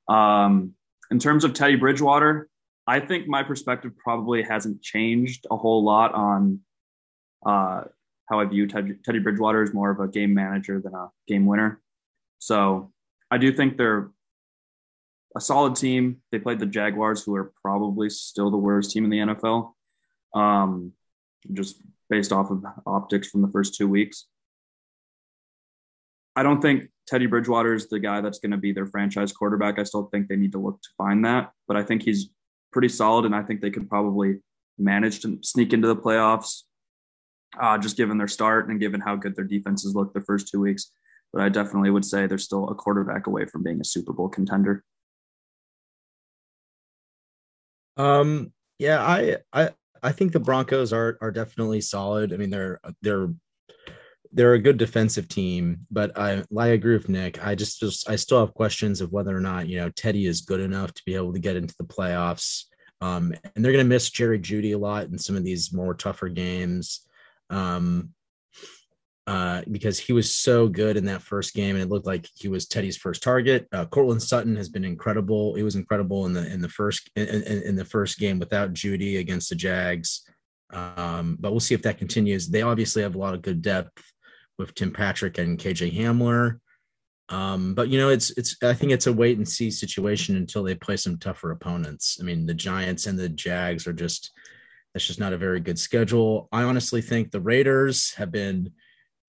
Um, in terms of Teddy Bridgewater, I think my perspective probably hasn't changed a whole lot on uh, how I view Teddy, Teddy Bridgewater as more of a game manager than a game winner. So I do think they're a solid team. They played the Jaguars, who are probably still the worst team in the NFL. um, just based off of optics from the first two weeks. I don't think Teddy Bridgewater is the guy that's going to be their franchise quarterback. I still think they need to look to find that, but I think he's pretty solid, and I think they could probably manage to sneak into the playoffs, uh, just given their start and given how good their defenses look the first two weeks. But I definitely would say they're still a quarterback away from being a Super Bowl contender. Um, yeah, I, I, I think the Broncos are are definitely solid. I mean, they're they're they're a good defensive team, but I I agree with Nick. I just just I still have questions of whether or not you know Teddy is good enough to be able to get into the playoffs. Um, and they're going to miss Jerry Jeudy a lot in some of these more tougher games. Um, uh, because he was so good in that first game, and it looked like he was Teddy's first target. Uh, Courtland Sutton has been incredible. He was incredible in the in the first in, in, in the first game without Jeudy against the Jags. Um, but we'll see if that continues. They obviously have a lot of good depth with Tim Patrick and KJ Hamler. Um, but you know, it's it's I think it's a wait and see situation until they play some tougher opponents. I mean, the Giants and the Jags are just that's just not a very good schedule. I honestly think the Raiders have been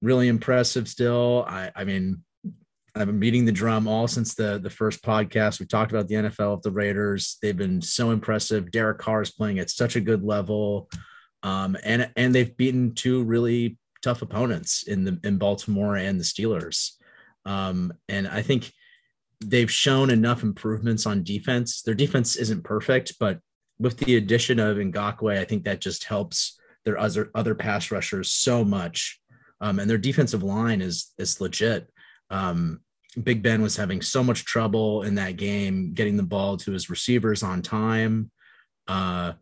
really impressive still. I I mean, I've been beating the drum all since the the first podcast. We talked about the NFL of the Raiders. They've been so impressive. Derek Carr is playing at such a good level. Um, and and they've beaten two really tough opponents in the in Baltimore and the Steelers. Um, and I think they've shown enough improvements on defense. Their defense isn't perfect, but with the addition of Ngakoue, I think that just helps their other other pass rushers so much. Um, and their defensive line is is legit. Um, Big Ben was having so much trouble in that game getting the ball to his receivers on time. Uh,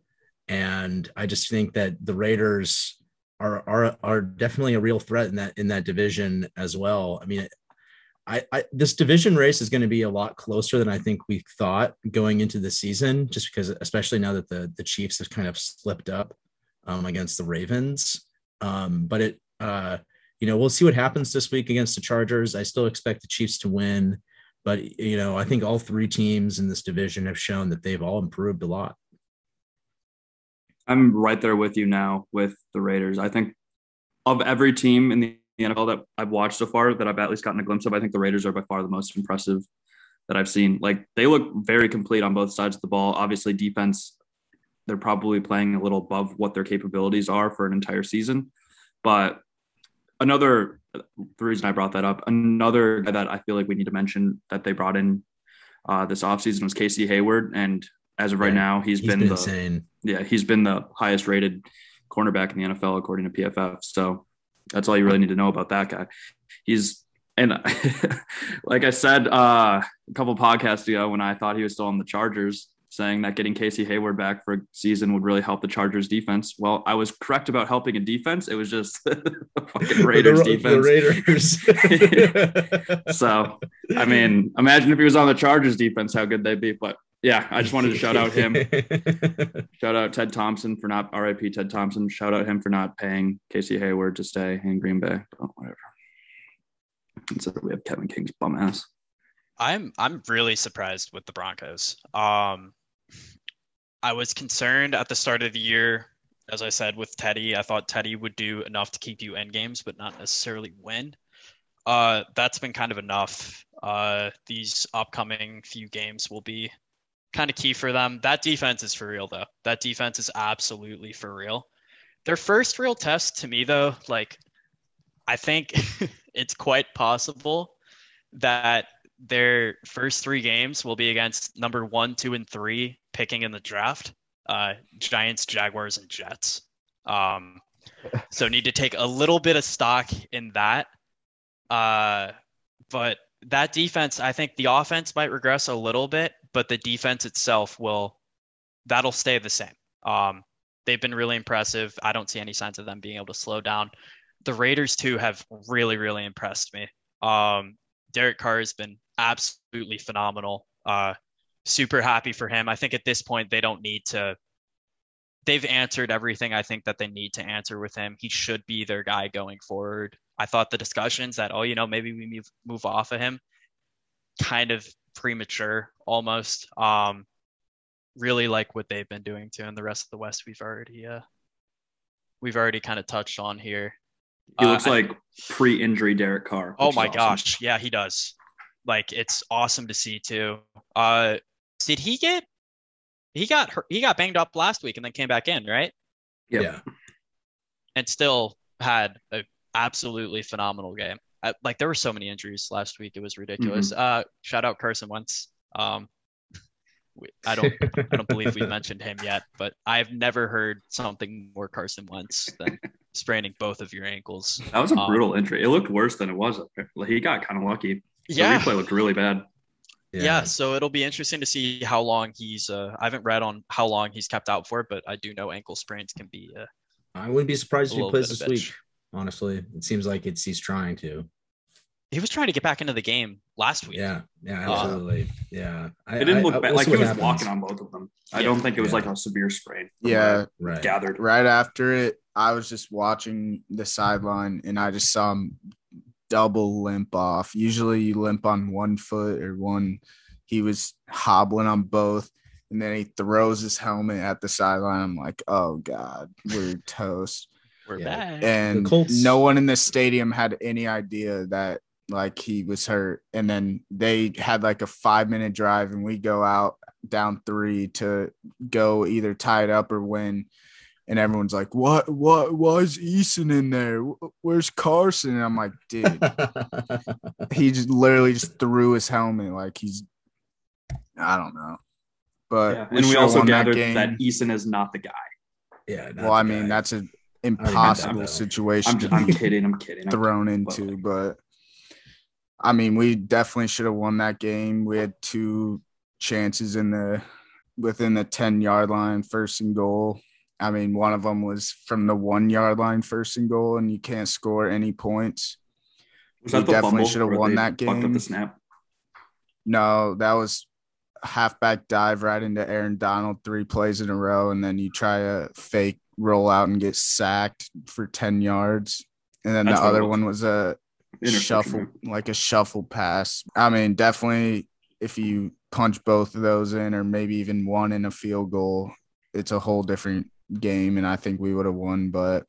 and I just think that the Raiders are are are definitely a real threat in that in that division as well. I mean, I, I, this division race is going to be a lot closer than I think we thought going into the season, just because, especially now that the the Chiefs have kind of slipped up um, against the Ravens. Um, but it, uh, you know, we'll see what happens this week against the Chargers. I still expect the Chiefs to win, but you know, I think all three teams in this division have shown that they've all improved a lot. I'm right there with you now with the Raiders. I think of every team in the NFL that I've watched so far that I've at least gotten a glimpse of, I think the Raiders are by far the most impressive that I've seen. Like they look very complete on both sides of the ball. Obviously, defense, they're probably playing a little above what their capabilities are for an entire season. But another, the reason I brought that up, another guy that I feel like we need to mention that they brought in uh, this offseason was Casey Hayward. And as of right yeah, now, he's, he's been, been the, insane. Yeah, he's been the highest rated cornerback in the NFL according to PFF. So that's all you really need to know about that guy. He's and like I said uh, a couple podcasts ago when I thought he was still on the Chargers, saying that getting Casey Hayward back for a season would really help the Chargers defense. Well, I was correct about helping a defense. It was just fucking Raiders the, defense. The Raiders. so, I mean, imagine if he was on the Chargers defense, how good they'd be. But yeah, I just wanted to shout out him. shout out Ted Thompson for not RIP Ted Thompson. Shout out him for not paying Casey Hayward to stay in Green Bay. But whatever. Instead we have Kevin King's bum ass. I'm I'm really surprised with the Broncos. Um I was concerned at the start of the year, as I said, with Teddy. I thought Teddy would do enough to keep you in games, but not necessarily win. Uh, that's been kind of enough. Uh, these upcoming few games will be kind of key for them. That defense is for real, though. That defense is absolutely for real. Their first real test to me, though, like, I think it's quite possible that their first three games will be against number one, two, and three picking in the draft uh, Giants, Jaguars, and Jets. Um, so need to take a little bit of stock in that. Uh, but that defense, I think the offense might regress a little bit, but the defense itself will that'll stay the same. Um, they've been really impressive. I don't see any signs of them being able to slow down. The Raiders too have really, really impressed me. Um, Derek Carr has been absolutely phenomenal. Uh, super happy for him. I think at this point they don't need to. They've answered everything I think that they need to answer with him. He should be their guy going forward. I thought the discussions that oh you know maybe we move move off of him kind of premature almost. Um, really like what they've been doing too, and the rest of the West we've already uh, we've already kind of touched on here. He Uh, looks I- like pre-injury Derek Carr. Oh my awesome. gosh, yeah, he does. Like it's awesome to see too. Uh, did he get? He got hurt, he got banged up last week and then came back in, right? Yep. Yeah. And still had an absolutely phenomenal game. Uh, like there were so many injuries last week, it was ridiculous. Uh, shout out Carson Wentz. Um, we- I don't I don't believe we mentioned him yet, but I've never heard something more Carson Wentz than spraining both of your ankles. That was a Um, brutal injury. It looked worse than it was. He got kind of lucky. The Yeah, replay looked really bad. Yeah. so it'll be interesting to see how long he's. Uh, I haven't read on how long he's kept out for, but I do know ankle sprains can be. Uh, I wouldn't be surprised if he plays this week. Honestly, it seems like it's he's trying to. He was trying to get back into the game last week. Yeah, yeah, Uh, absolutely. yeah, I, It didn't look I- bad. we'll Like he was happens. walking on both of them. I Yeah. don't think it was Yeah. like a severe sprain. Yeah, Right. gathered. right after it, I was just watching the sideline and I just saw him double limp off. Usually you limp on one foot or one. He was hobbling on both. And then he throws his helmet at the sideline. I'm like, oh God, we're toast. We're Yeah. back. And no one in the stadium had any idea that like he was hurt. And then they had like a five minute drive and we go out down three to go either tie it up or win. And everyone's like, "What? What? Why is Eason in there? Where's Carson?" And I'm like, "Dude, he just literally just threw his helmet like he's, I don't know." But Yeah. we And we also gathered game. that Eason is not the guy. yeah. well, I mean, guy. that's an that, impossible though. situation I'm, to I'm be kidding. I'm kidding. I'm thrown kidding. into, but I mean, we definitely should have won that game. We had two chances in the within the 10 yard line, first and goal. I mean, one of them was from the one yard line, first and goal, and you can't score any points. Was we definitely should have won that game. the snap. No, that was a halfback dive right into Aaron Donald three plays in a row, and then you try a fake roll out and get sacked for 10 yards. And then That's the other one was a shuffle, like a shuffle pass. I mean, definitely if you punch both of those in, or maybe even one in a field goal, it's a whole different game. And I think we would have won. But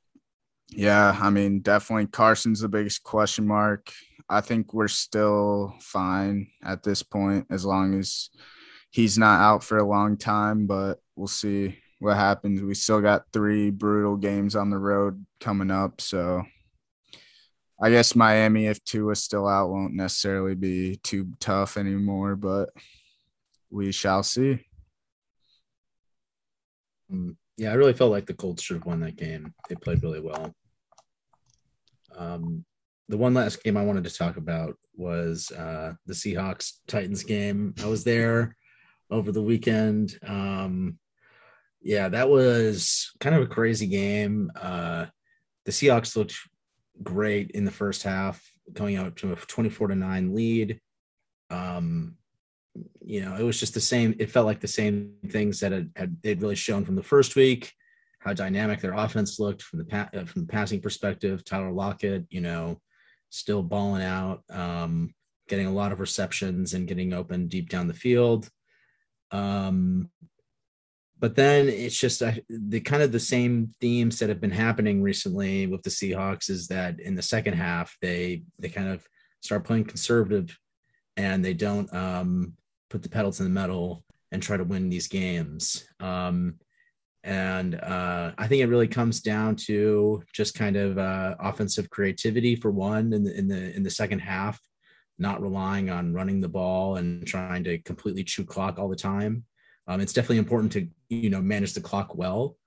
yeah, I mean, definitely Carson's the biggest question mark. I think we're still fine at this point as long as he's not out for a long time, but we'll see what happens. We still got three brutal games on the road coming up. So I guess Miami, if two Tua's still out, won't necessarily be too tough anymore, but we shall see. Um, yeah, I really felt like the Colts should have won that game. They played really well. Um, the one last game I wanted to talk about was uh, the Seahawks Titans game. I was there over the weekend. Um, yeah, that was kind of a crazy game. Uh, the Seahawks looked great in the first half, going out to a 24 to 9 lead. Um, you know, it was just the same. It felt like the same things that had, had they'd really shown from the first week, how dynamic their offense looked from the pa- uh, from the passing perspective. Tyler Lockett, you know, still balling out, um, getting a lot of receptions and getting open deep down the field. Um, but then it's just the kind of the same themes that have been happening recently with the Seahawks is that in the second half they they kind of start playing conservative and they don't um, put the pedal to the metal and try to win these games. Um, and uh, I think it really comes down to just kind of uh, offensive creativity for one in the in the in the second half, not relying on running the ball and trying to completely chew clock all the time. Um, it's definitely important to you know manage the clock well,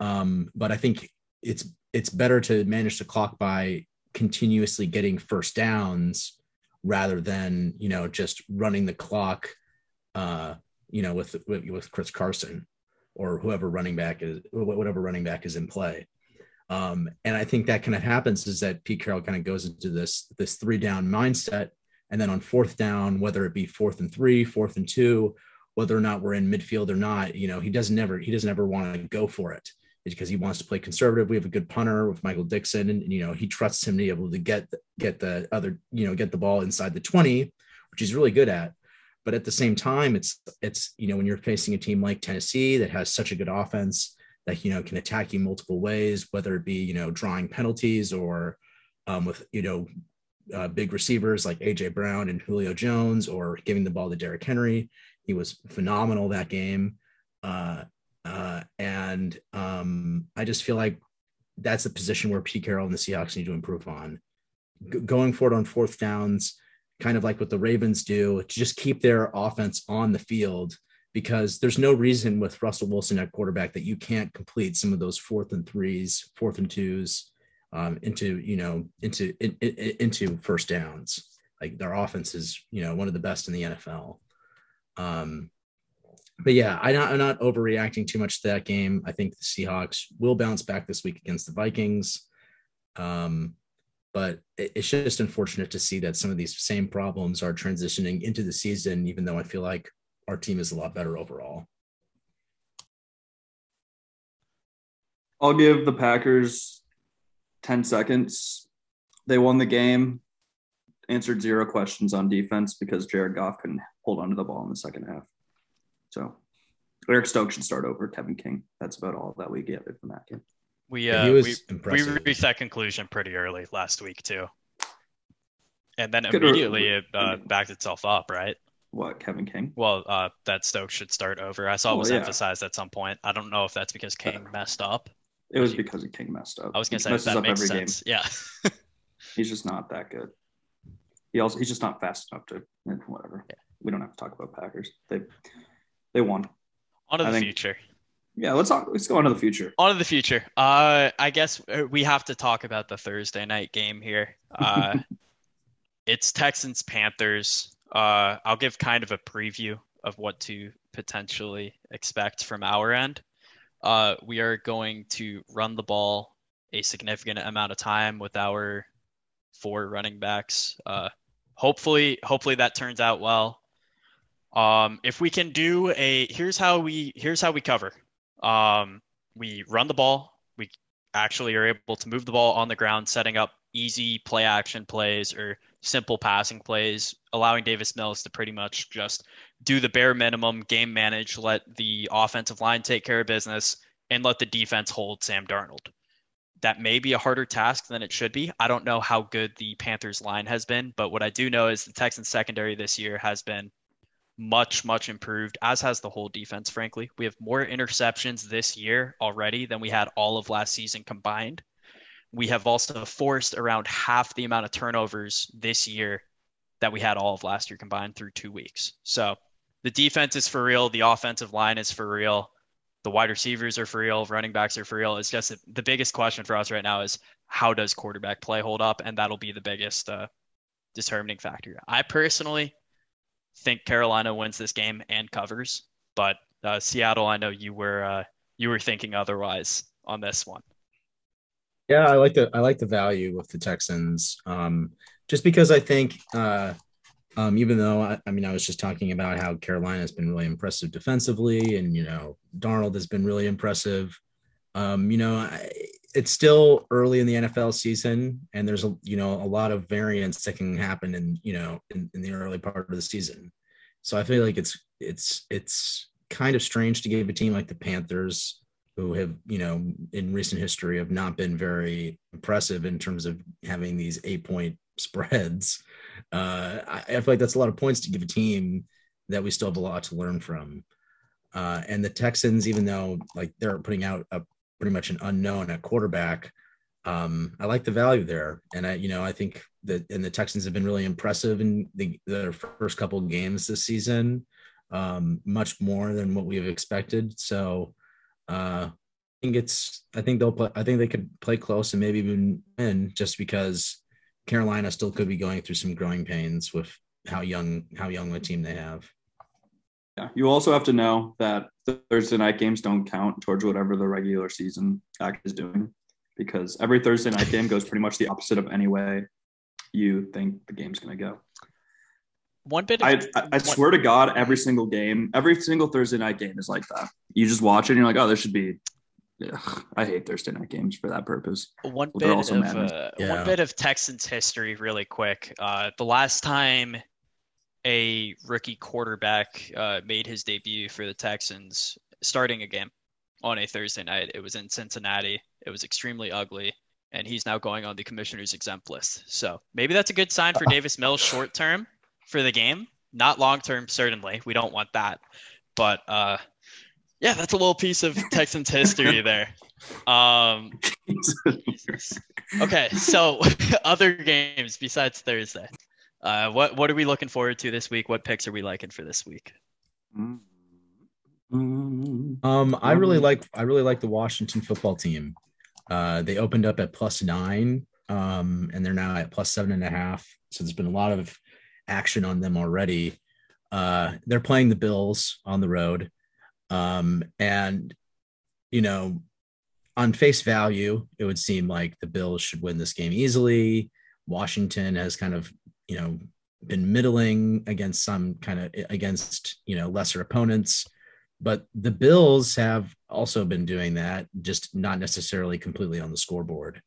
um, but I think it's it's better to manage the clock by continuously getting first downs rather than you know just running the clock uh you know with with, with chris carson or whoever running back is whatever running back is in play. Um and i think that kind of happens is that pete carroll kind of goes into this this three down mindset. And then on fourth down whether it be fourth and three fourth and two whether or not we're in midfield or not you know he doesn't ever he doesn't ever want to go for it because he wants to play conservative. We have a good punter with Michael Dickson, and you know he trusts him to be able to get get the other you know get the ball inside the twenty, which he's really good at. But at the same time, it's it's you know when you're facing a team like Tennessee that has such a good offense that you know can attack you multiple ways, whether it be you know drawing penalties or um, with you know uh, big receivers like AJ Brown and Julio Jones, or giving the ball to Derrick Henry. He was phenomenal that game, uh, uh, and um, I just feel like that's the position where Pete Carroll and the Seahawks need to improve on. G- going forward on fourth downs, kind of like what the Ravens do, to just keep their offense on the field because there's no reason with Russell Wilson at quarterback that you can't complete some of those fourth and threes, fourth and twos um, into you know into in, in, into first downs. Like their offense is you know one of the best in the NFL. Um, but yeah, not, I'm not overreacting too much to that game. I think the Seahawks will bounce back this week against the Vikings. Um, but it's just unfortunate to see that some of these same problems are transitioning into the season, even though I feel like our team is a lot better overall. I'll give the Packers 10 seconds. They won the game, answered zero questions on defense because Jared Goff couldn't hold onto the ball in the second half. So Eric Stokes should start over Kevin King. That's about all that we get from that game. We uh, we, we reached that conclusion pretty early last week too, and then immediately it uh, backed itself up, right? What Kevin King? Well, uh, that Stokes should start over. I saw it was yeah. emphasized at some point. I don't know if that's because King messed up. It was because King messed up. I was gonna say that makes sense. Game. Yeah. he's just not that good. He also he's just not fast enough to whatever. Yeah. We don't have to talk about Packers. They they won. On to the think, future. Yeah, let's talk. Let's go on to the future. On to the future. Uh, I guess uh, we have to talk about the Thursday night game here. Uh, it's Texans Panthers. Uh, I'll give kind of a preview of what to potentially expect from our end. Uh, we are going to run the ball a significant amount of time with our four running backs. Uh, hopefully, hopefully that turns out well. Um, if we can do a here's how we here's how we cover. Um, we run the ball. We actually are able to move the ball on the ground, setting up easy play action plays or simple passing plays, allowing Davis Mills to pretty much just do the bare minimum, game manage, let the offensive line take care of business, and let the defense hold Sam Darnold. That may be a harder task than it should be. I don't know how good the Panthers line has been, but what I do know is the Texans secondary this year has been much, much improved, as has the whole defense, frankly. We have more interceptions this year already than we had all of last season combined. We have also forced around half the amount of turnovers this year that we had all of last year combined through two weeks. So the defense is for real. The offensive line is for real. The wide receivers are for real. Running backs are for real. It's just the biggest question for us right now is how does quarterback play hold up? And that'll be the biggest uh, determining factor. I personally think Carolina wins this game and covers, but uh, Seattle, I know you were uh, you were thinking otherwise on this one. Yeah, I like the I like the value with the Texans, um, just because I think uh, um, even though I, I, mean I was just talking about how Carolina has been really impressive defensively, and you know Darnold has been really impressive. Um, you know, I, it's still early in the NFL season, and there's a you know a lot of variance that can happen in you know in, in the early part of the season. So I feel like it's it's it's kind of strange to give a team like the Panthers, who have you know in recent history have not been very impressive in terms of having these eight point spreads. Uh, I, I feel like that's a lot of points to give a team that we still have a lot to learn from. Uh, and the Texans, even though like they're putting out a pretty much an unknown at quarterback. Um, I like the value there, and I, you know, I think that and the Texans have been really impressive in the their first couple games this season, um, much more than what we have expected. So, uh, I think it's, I think they'll play, I think they could play close and maybe even win, just because Carolina still could be going through some growing pains with how young how young a team they have. Yeah, you also have to know that the Thursday night games don't count towards whatever the regular season act is doing, because every Thursday night game goes pretty much the opposite of any way you think the game's going to go. One bit. Of, I, I, I one, swear to God, every single game, every single Thursday night game is like that. You just watch it and you're like, oh, there should be. Yeah, I hate Thursday night games for that purpose. One bit of uh, yeah. one bit of Texans history, really quick. Uh, the last time a rookie quarterback uh, made his debut for the Texans starting a game. on a Thursday night. It was in Cincinnati. It was extremely ugly, and he's now going on the commissioner's exempt list. So maybe that's a good sign for Davis Mills short term for the game. Not long term, certainly. We don't want that. But uh, yeah, that's a little piece of Texans history there. Um, okay, so other games besides Thursday. Uh, what what are we looking forward to this week? What picks are we liking for this week? Um, I really like I really like the Washington football team. Uh, they opened up at plus nine, um, and they're now at plus seven and a half. So there's been a lot of action on them already. Uh, they're playing the Bills on the road, um, and you know, on face value, it would seem like the Bills should win this game easily. Washington has kind of you know been middling against some kind of against you know lesser opponents. But the bills have also been doing that just not necessarily completely on the scoreboard.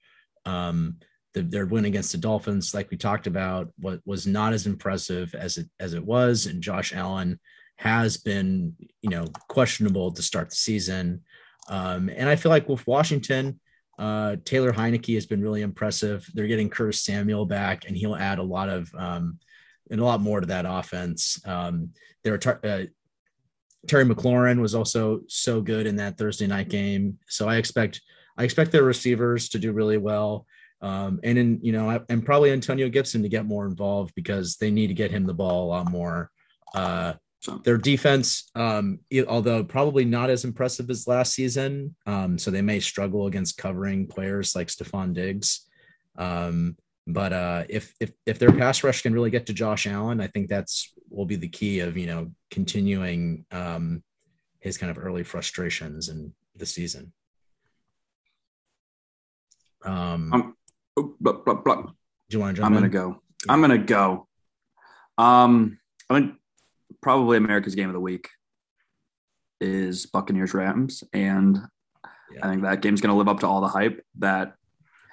Um the, their win against the dolphins like we talked about what was not as impressive as it as it was. And josh allen has been you know questionable to start the season um and i feel like with washington uh, Taylor Heinicke has been really impressive. They're getting Curtis Samuel back, and he'll add a lot of um, and a lot more to that offense. Um, there are uh, Terry McLaurin was also so good in that Thursday night game, so I expect I expect their receivers to do really well. Um, and in you know, and probably Antonio Gibson to get more involved because they need to get him the ball a lot more. Uh, their defense, um, although probably not as impressive as last season, um, so they may struggle against covering players like Stefon Diggs. Um, but uh, if if if their pass rush can really get to Josh Allen, I think that's will be the key of you know continuing um, his kind of early frustrations in the season. Um, um blah, blah, blah. Do you want to jump? I'm in? gonna go. Yeah. I'm gonna go. Um, I mean, probably America's game of the week is Buccaneers Rams, and yeah. I think that game's going to live up to all the hype that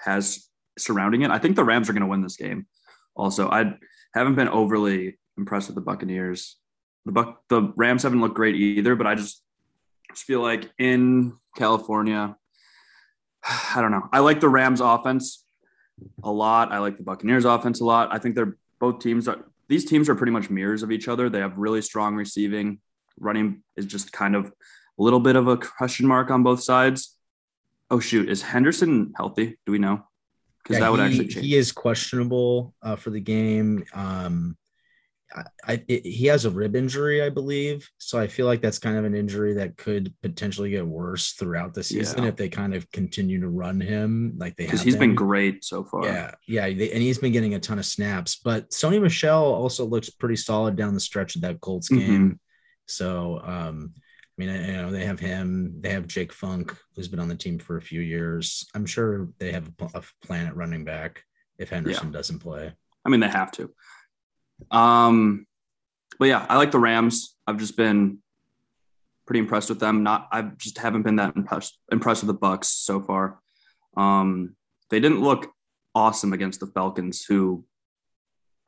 has surrounding it. I think the Rams are going to win this game. Also, I haven't been overly impressed with the Buccaneers. The Buck, the Rams haven't looked great either, but I just, just feel like in California, I don't know. I like the Rams offense a lot. I like the Buccaneers offense a lot. I think they're both teams are these teams are pretty much mirrors of each other. They have really strong receiving. Running is just kind of a little bit of a question mark on both sides. Oh shoot, is Henderson healthy? Do we know? Because yeah, that would he, actually change. He is questionable uh, for the game. Um, I, it, he has a rib injury, I believe. So I feel like that's kind of an injury that could potentially get worse throughout the season yeah. if they kind of continue to run him like they have. Because he's been. been great so far. Yeah, yeah, they, and he's been getting a ton of snaps. But Sony Michel also looks pretty solid down the stretch of that Colts mm-hmm. game. Mm-hmm. So um, I mean, you know, they have him. They have Jake Funk, who's been on the team for a few years. I'm sure they have a, a plan at running back if Henderson yeah. doesn't play. I mean, they have to. Um, but yeah, I like the Rams. I've just been pretty impressed with them. Not, I just haven't been that impressed impressed with the Bucks so far. Um, they didn't look awesome against the Falcons, who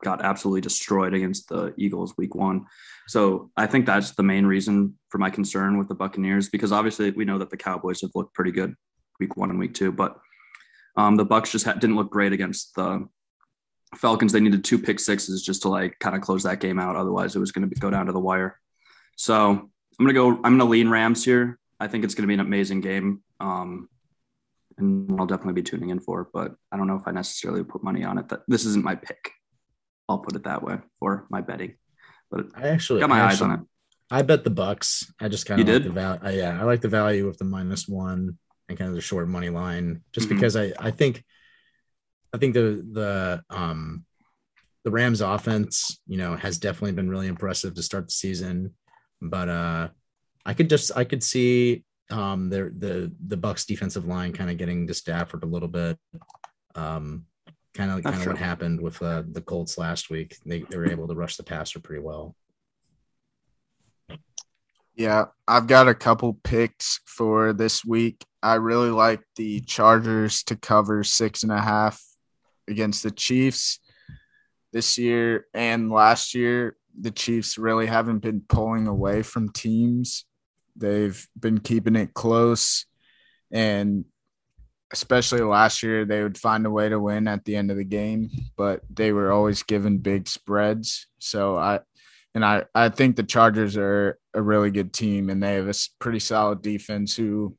got absolutely destroyed against the Eagles week one. So I think that's the main reason for my concern with the Buccaneers, because obviously we know that the Cowboys have looked pretty good week one and week two, but um, the Bucks just ha- didn't look great against the Falcons, they needed two pick sixes just to like kind of close that game out. Otherwise, it was going to go down to the wire. So I'm gonna go. I'm gonna lean Rams here. I think it's gonna be an amazing game, um, and I'll definitely be tuning in for. It, but I don't know if I necessarily put money on it. That this isn't my pick. I'll put it that way for my betting. But I actually got my eyes on it. I bet the Bucks. I just kind of like the value. Uh, yeah, I like the value of the minus one and kind of the short money line, just mm-hmm. because I I think I think the the um the Rams offense, you know, has definitely been really impressive to start the season. But uh I could just I could see um the the the Bucks defensive line kind of getting to Stafford a little bit. Um kind of kind of what happened with uh, the Colts last week. They they were able to rush the passer pretty well. Yeah, I've got a couple picks for this week. I really like the Chargers to cover six and a half against the Chiefs this year and last year. The Chiefs really haven't been pulling away from teams They've been keeping it close, and especially last year, they would find a way to win at the end of the game, but they were always given big spreads. So I, and I, I think the Chargers are a really good team, and they have a pretty solid defense who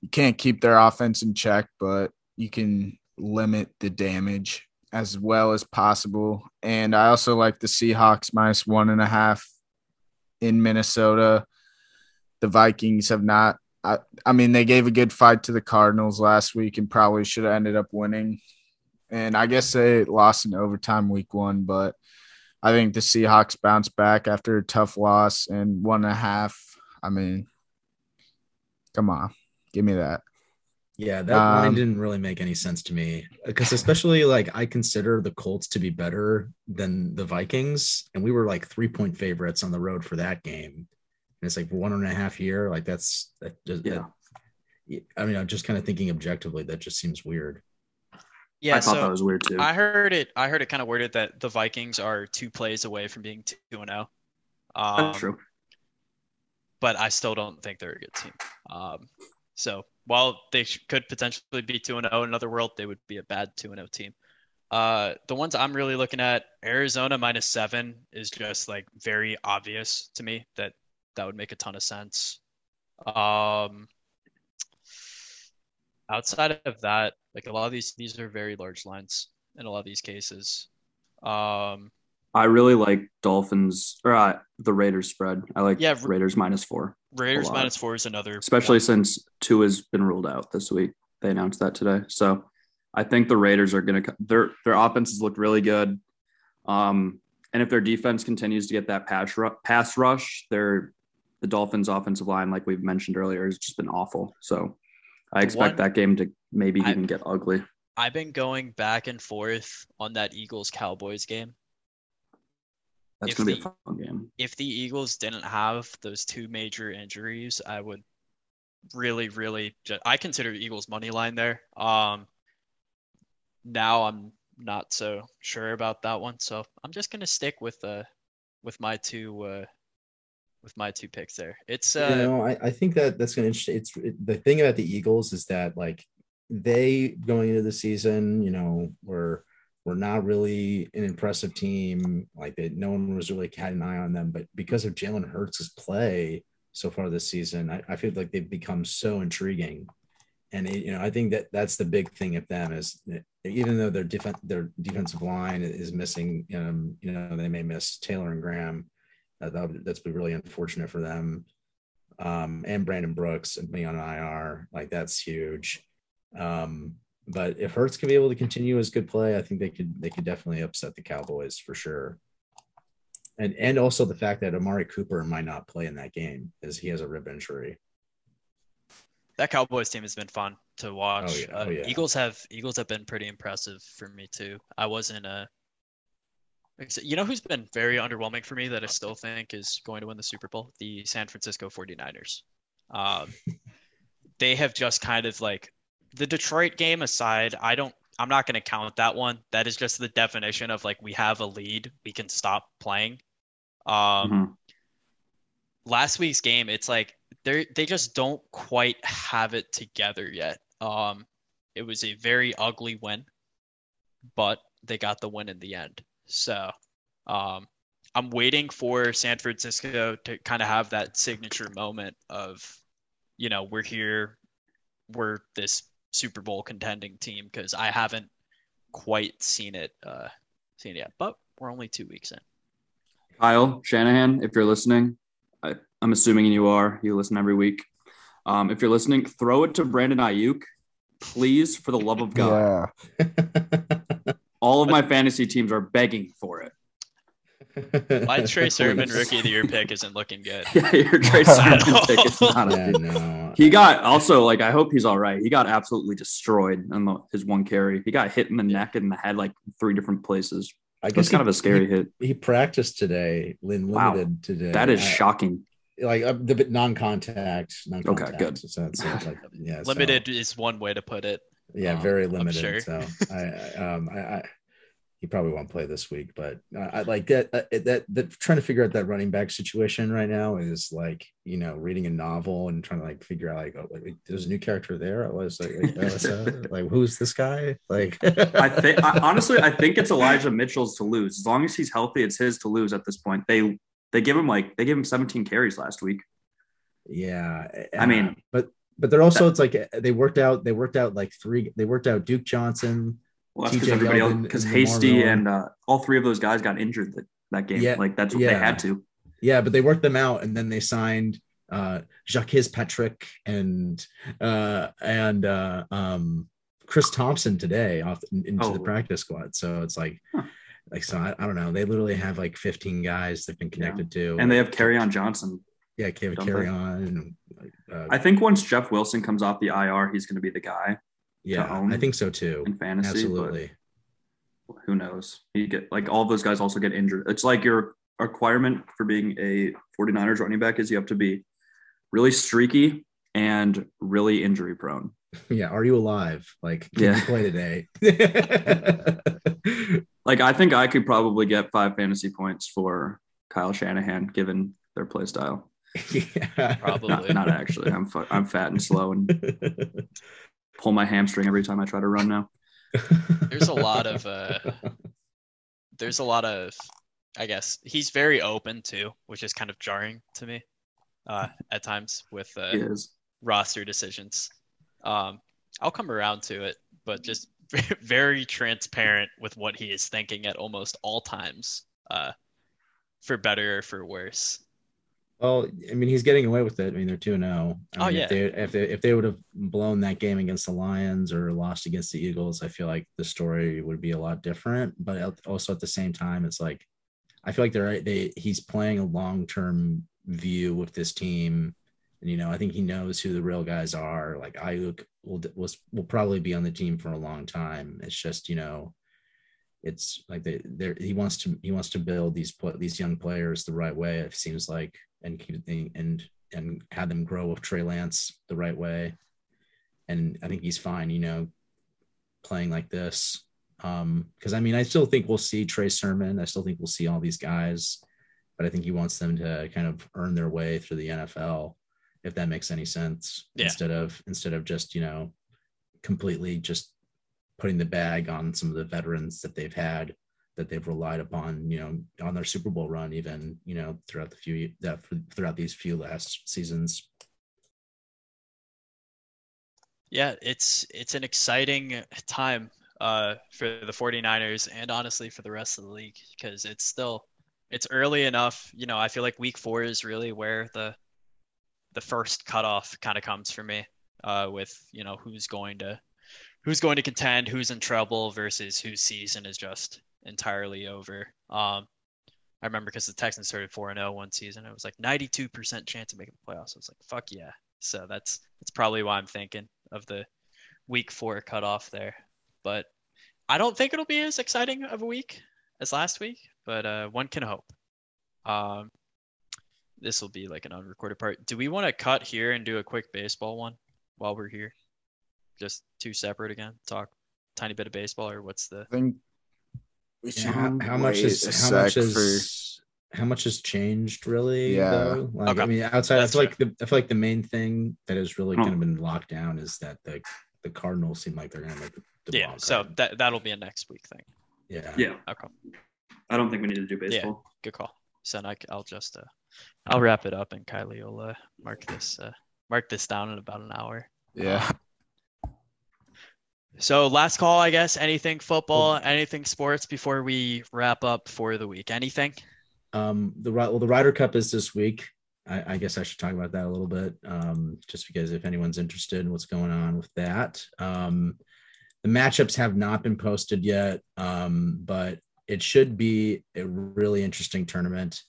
you can't keep their offense in check, but you can limit the damage as well as possible. And I also like the Seahawks minus one and a half in Minnesota. The Vikings have not. I, I mean, they gave a good fight to the Cardinals last week and probably should have ended up winning. And I guess they lost in overtime week one, but I think the Seahawks bounced back after a tough loss and one and a half. I mean, come on, give me that. Yeah, that um, line didn't really make any sense to me because, especially like I consider the Colts to be better than the Vikings, and we were like three point favorites on the road for that game, and it's like one and a half year. Like that's that just yeah. That, I mean, I'm just kind of thinking objectively that just seems weird. Yeah, I thought so that was weird too. I heard it. I heard it kind of worded that the Vikings are two plays away from being two and zero. Oh. Um, That's true. But I still don't think they're a good team. Um, so while they could potentially be 2 0 in another world, they would be a bad 2 0 team. Uh, the ones I'm really looking at, Arizona minus seven is just like very obvious to me that that would make a ton of sense. Um, outside of that, like a lot of these, these are very large lines in a lot of these cases. Um, I really like Dolphins or uh, the Raiders spread. I like yeah, Raiders minus four. Raiders minus four is another, especially one. since Tua has been ruled out this week. They announced that today, so I think the Raiders are going to their their offenses look really good. Um, and if their defense continues to get that pass rush, pass rush, their the Dolphins' offensive line, like we've mentioned earlier, has just been awful. So I expect one, that game to maybe I, even get ugly. I've been going back and forth on that Eagles Cowboys game that's going to be a fun game. If the Eagles didn't have those two major injuries, I would really, really. Just, I consider Eagles money line there. Um, now I'm not so sure about that one, so I'm just going to stick with uh with my two uh with my two picks there. It's uh, you know, I, I think that that's going to it's the thing about the Eagles is that like they going into the season, you know, were were not really an impressive team. Like that, no one was really had an eye on them. But because of Jalen Hurts' play so far this season, I, I feel like they've become so intriguing. And it, you know, I think that that's the big thing of them is even though their defense their defensive line is missing, um, you know, they may miss Taylor and Graham. Uh, that, that's been really unfortunate for them. Um, and Brandon Brooks being on IR, like that's huge. Um, but if Hurts can be able to continue his good play, I think they could they could definitely upset the Cowboys for sure. And and also the fact that Amari Cooper might not play in that game as he has a rib injury. That Cowboys team has been fun to watch. Oh, yeah. Oh, yeah. Uh, Eagles have Eagles have been pretty impressive for me too. I wasn't a you know who's been very underwhelming for me that I still think is going to win the Super Bowl? The San Francisco 49ers. Um, they have just kind of like the Detroit game aside, I don't I'm not going to count that one. That is just the definition of like we have a lead, we can stop playing. Um mm-hmm. last week's game, it's like they they just don't quite have it together yet. Um it was a very ugly win, but they got the win in the end. So, um I'm waiting for San Francisco to kind of have that signature moment of you know, we're here, we're this Super Bowl contending team because I haven't quite seen it uh, seen it yet. But we're only two weeks in. Kyle Shanahan, if you're listening, I, am assuming you are. You listen every week. Um, if you're listening, throw it to Brandon Aiyuk, please, for the love of God. Yeah. All of my fantasy teams are begging for it. My Trey Sermon rookie of the year pick isn't looking good. Yeah, your Trey Sermon pick is not. Yeah, no. He got also like I hope he's all right. He got absolutely destroyed in his one carry. He got hit in the neck and the head like three different places. I guess kind of a scary he, hit. He practiced today, Lynn limited wow. today. That is shocking. Like uh, the non-contact, non-contact. Okay, good. So it's, like, yeah, limited so, is one way to put it. Yeah, um, very limited. Sure. So I, um, I, I he probably won't play this week. But uh, I like that, uh, that that trying to figure out that running back situation right now is like you know reading a novel and trying to like figure out like oh, like there's a new character there. I was like like, was, uh, like who's this guy? Like I think I, honestly, I think it's Elijah Mitchell's to lose. As long as he's healthy, it's his to lose at this point. They they give him like they gave him 17 carries last week. Yeah, I mean, but but they're also it's like they worked out they worked out like three they worked out Duke Johnson. Well, that's because everybody else because Hasty and uh, all three of those guys got injured that, that game. Yeah, like that's what yeah. they had to. Yeah, but they worked them out, and then they signed uh Jacques Patrick and uh and uh um Chris Thompson today off into oh. the practice squad. So it's like huh. like so I, I, don't know. They literally have like 15 guys they've been connected yeah. to. And they have Kerryon Johnson. Yeah, carry on. Uh, I think once Jeff Wilson comes off the IR, he's going to be the guy. Yeah, I think so too. In fantasy, absolutely. Who knows? He get like all those guys also get injured. It's like your requirement for being a 49ers running back is you have to be really streaky and really injury prone. Yeah. Are you alive? Like, can yeah. you play today? like, I think I could probably get five fantasy points for Kyle Shanahan given their play style. Yeah, probably not, not actually. I'm fu- I'm fat and slow and pull my hamstring every time I try to run now. There's a lot of uh, there's a lot of I guess he's very open too, which is kind of jarring to me uh, at times with uh, roster decisions. Um, I'll come around to it, but just very transparent with what he is thinking at almost all times, uh, for better or for worse. Well, I mean, he's getting away with it. I mean, they're two zero. Oh. oh mean, yeah. If they, if they if they would have blown that game against the Lions or lost against the Eagles, I feel like the story would be a lot different. But also at the same time, it's like I feel like they're they he's playing a long term view with this team, and you know I think he knows who the real guys are. Like Aiyuk will will will probably be on the team for a long time. It's just you know it's like they there he wants to he wants to build these these young players the right way it seems like and keep and and have them grow with Trey Lance the right way. And I think he's fine you know playing like this. Um because I mean I still think we'll see Trey Sermon. I still think we'll see all these guys but I think he wants them to kind of earn their way through the NFL if that makes any sense. Yeah. instead of instead of just you know completely just putting the bag on some of the veterans that they've had that they've relied upon, you know, on their Super Bowl run, even you know throughout the few that throughout these few last seasons. Yeah, it's it's an exciting time uh, for the 49ers and honestly for the rest of the league because it's still it's early enough. You know, I feel like week four is really where the the first cutoff kind of comes for me uh, with you know who's going to who's going to contend, who's in trouble versus whose season is just entirely over. Um, I remember because the Texans started 4 0 one season. It was like 92% chance of making the playoffs. I was like, fuck yeah. So that's that's probably why I'm thinking of the week four cutoff there. But I don't think it'll be as exciting of a week as last week, but uh, one can hope. Um, this will be like an unrecorded part. Do we want to cut here and do a quick baseball one while we're here? just two separate again? Talk tiny bit of baseball, or what's the? I think yeah, how, how much is how much is for... how much has changed really? Yeah, though? Like, okay. I mean, outside, That's I feel fair. like the I feel like the main thing that has really kind of been locked down is that the the Cardinals seem like they're gonna make the yeah. So that that'll be a next week thing. Yeah. Yeah. Okay. I don't think we need to do baseball. Yeah, good call. So I, I'll just uh, I'll wrap it up, and Kylie will uh, mark this uh, mark this down in about an hour. Yeah. So last call, I guess. Anything football, anything sports before we wrap up for the week? Anything? Um, the well, the Ryder Cup is this week. I, I guess I should talk about that a little bit, um, just because if anyone's interested in what's going on with that, um, the matchups have not been posted yet, um, but it should be a really interesting tournament.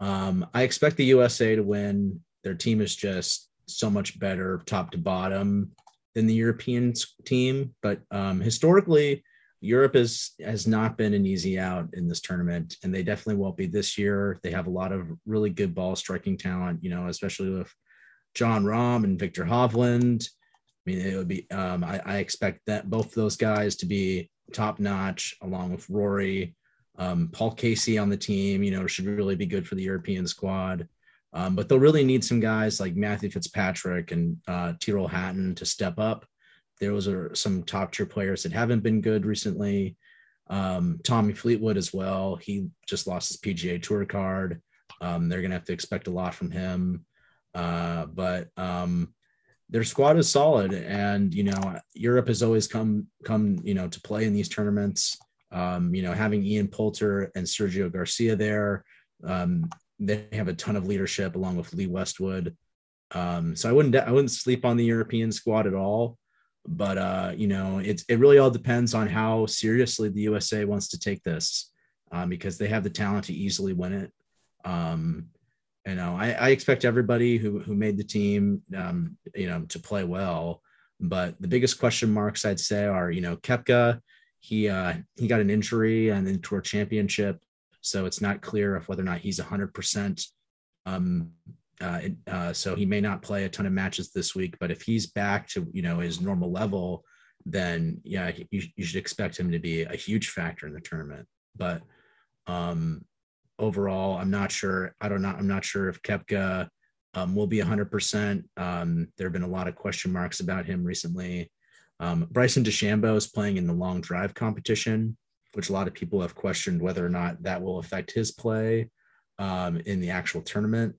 Um, I expect the USA to win. Their team is just so much better, top to bottom than the European team, but um, historically, Europe is has not been an easy out in this tournament, and they definitely won't be this year. They have a lot of really good ball striking talent, you know, especially with Jon Rahm and Viktor Hovland. I mean, it would be. Um, I, I, expect that both those guys to be top notch, along with Rory. Um, Paul Casey on the team, you know, should really be good for the European squad. Um, but they'll really need some guys like Matthew Fitzpatrick and uh, Tyrrell Hatton to step up. Those are some top tier players that haven't been good recently. Um, Tommy Fleetwood as well. He just lost his PGA Tour card. Um, they're going to have to expect a lot from him. Uh, but um, their squad is solid, and you know Europe has always come come you know to play in these tournaments. Um, you know, having Ian Poulter and Sergio Garcia there, um, they have a ton of leadership along with Lee Westwood. Um, so I wouldn't I wouldn't sleep on the European squad at all. But uh, you know, it's it really all depends on how seriously the USA wants to take this, um, because they have the talent to easily win it. Um, you know, I, I expect everybody who who made the team, um, you know, to play well. But the biggest question marks I'd say are, you know, Koepka he uh, he got an injury on the tour championship, so it's not clear if whether or not he's 100. percent um, uh, uh, so he may not play a ton of matches this week. But if he's back to you know his normal level, then yeah, you, you should expect him to be a huge factor in the tournament. But um, overall, I'm not sure. I don't know. I'm not sure if Koepka um, will be 100%. Um, there have been a lot of question marks about him recently. Um, Bryson DeChambeau is playing in the long drive competition, which a lot of people have questioned whether or not that will affect his play um, in the actual tournament.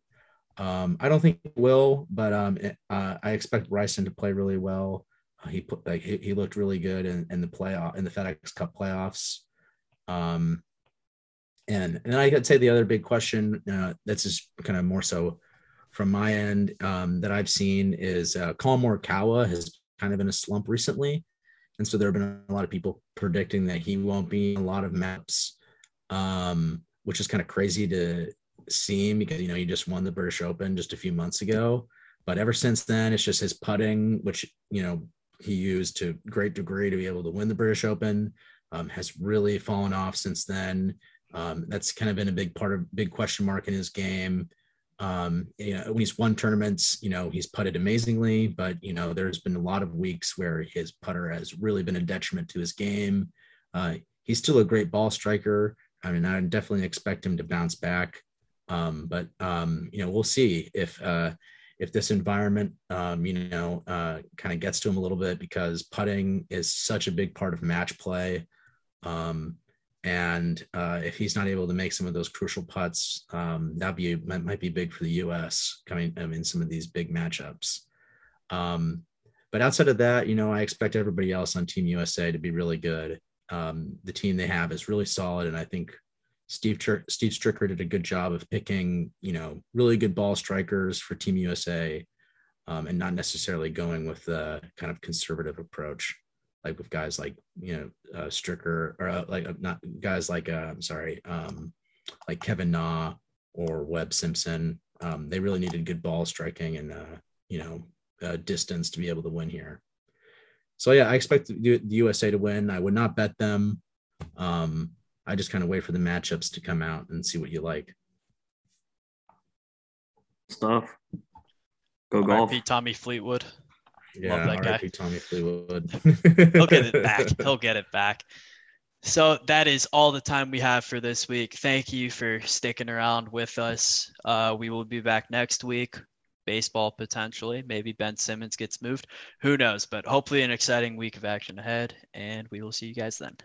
Um, I don't think it will, but um, it, uh, I expect Bryson to play really well. Uh, he put like he, he, looked really good in, in the playoff in the FedEx Cup playoffs. Um, and and I could say the other big question uh, that's just kind of more so from my end um, that I've seen is uh, Collin Morikawa has kind of in a slump recently. And so there have been a lot of people predicting that he won't be in a lot of maps, um, which is kind of crazy to see because, you know, he just won the British Open just a few months ago. But ever since then, it's just his putting, which, you know, he used to great degree to be able to win the British Open, um, has really fallen off since then. Um, that's kind of been a big part of big question mark in his game. Um, you know, when he's won tournaments, you know, he's putted amazingly, but you know, there's been a lot of weeks where his putter has really been a detriment to his game. Uh, he's still a great ball striker. I mean, I definitely expect him to bounce back. Um, but um, you know, we'll see if uh, if this environment, um, you know, uh, kind of gets to him a little bit because putting is such a big part of match play. Um, and uh, if he's not able to make some of those crucial putts, um, that be might, might, be big for the U.S. coming in some of these big matchups. Um, but outside of that, you know, I expect everybody else on Team USA to be really good. Um, the team they have is really solid, and I think Steve Tr- Steve Stricker did a good job of picking, you know, really good ball strikers for Team USA, um, and not necessarily going with the kind of conservative approach like with guys like you know uh, Stricker or uh, like uh, not guys like uh, I'm sorry, um, like Kevin Na or Webb Simpson. Um, they really needed good ball striking and uh, you know uh, distance to be able to win here. So yeah, I expect the, the USA to win. I would not bet them. Um, I just kind of wait for the matchups to come out and see what you like. Stuff. Go golf. RP Tommy Fleetwood. Yeah, Love that guy. Tommy Fleetwood. He'll get it back. He'll get it back. So that is all the time we have for this week. Thank you for sticking around with us. Uh, we will be back next week. Baseball potentially. Maybe Ben Simmons gets moved. Who knows? But hopefully, an exciting week of action ahead. And we will see you guys then.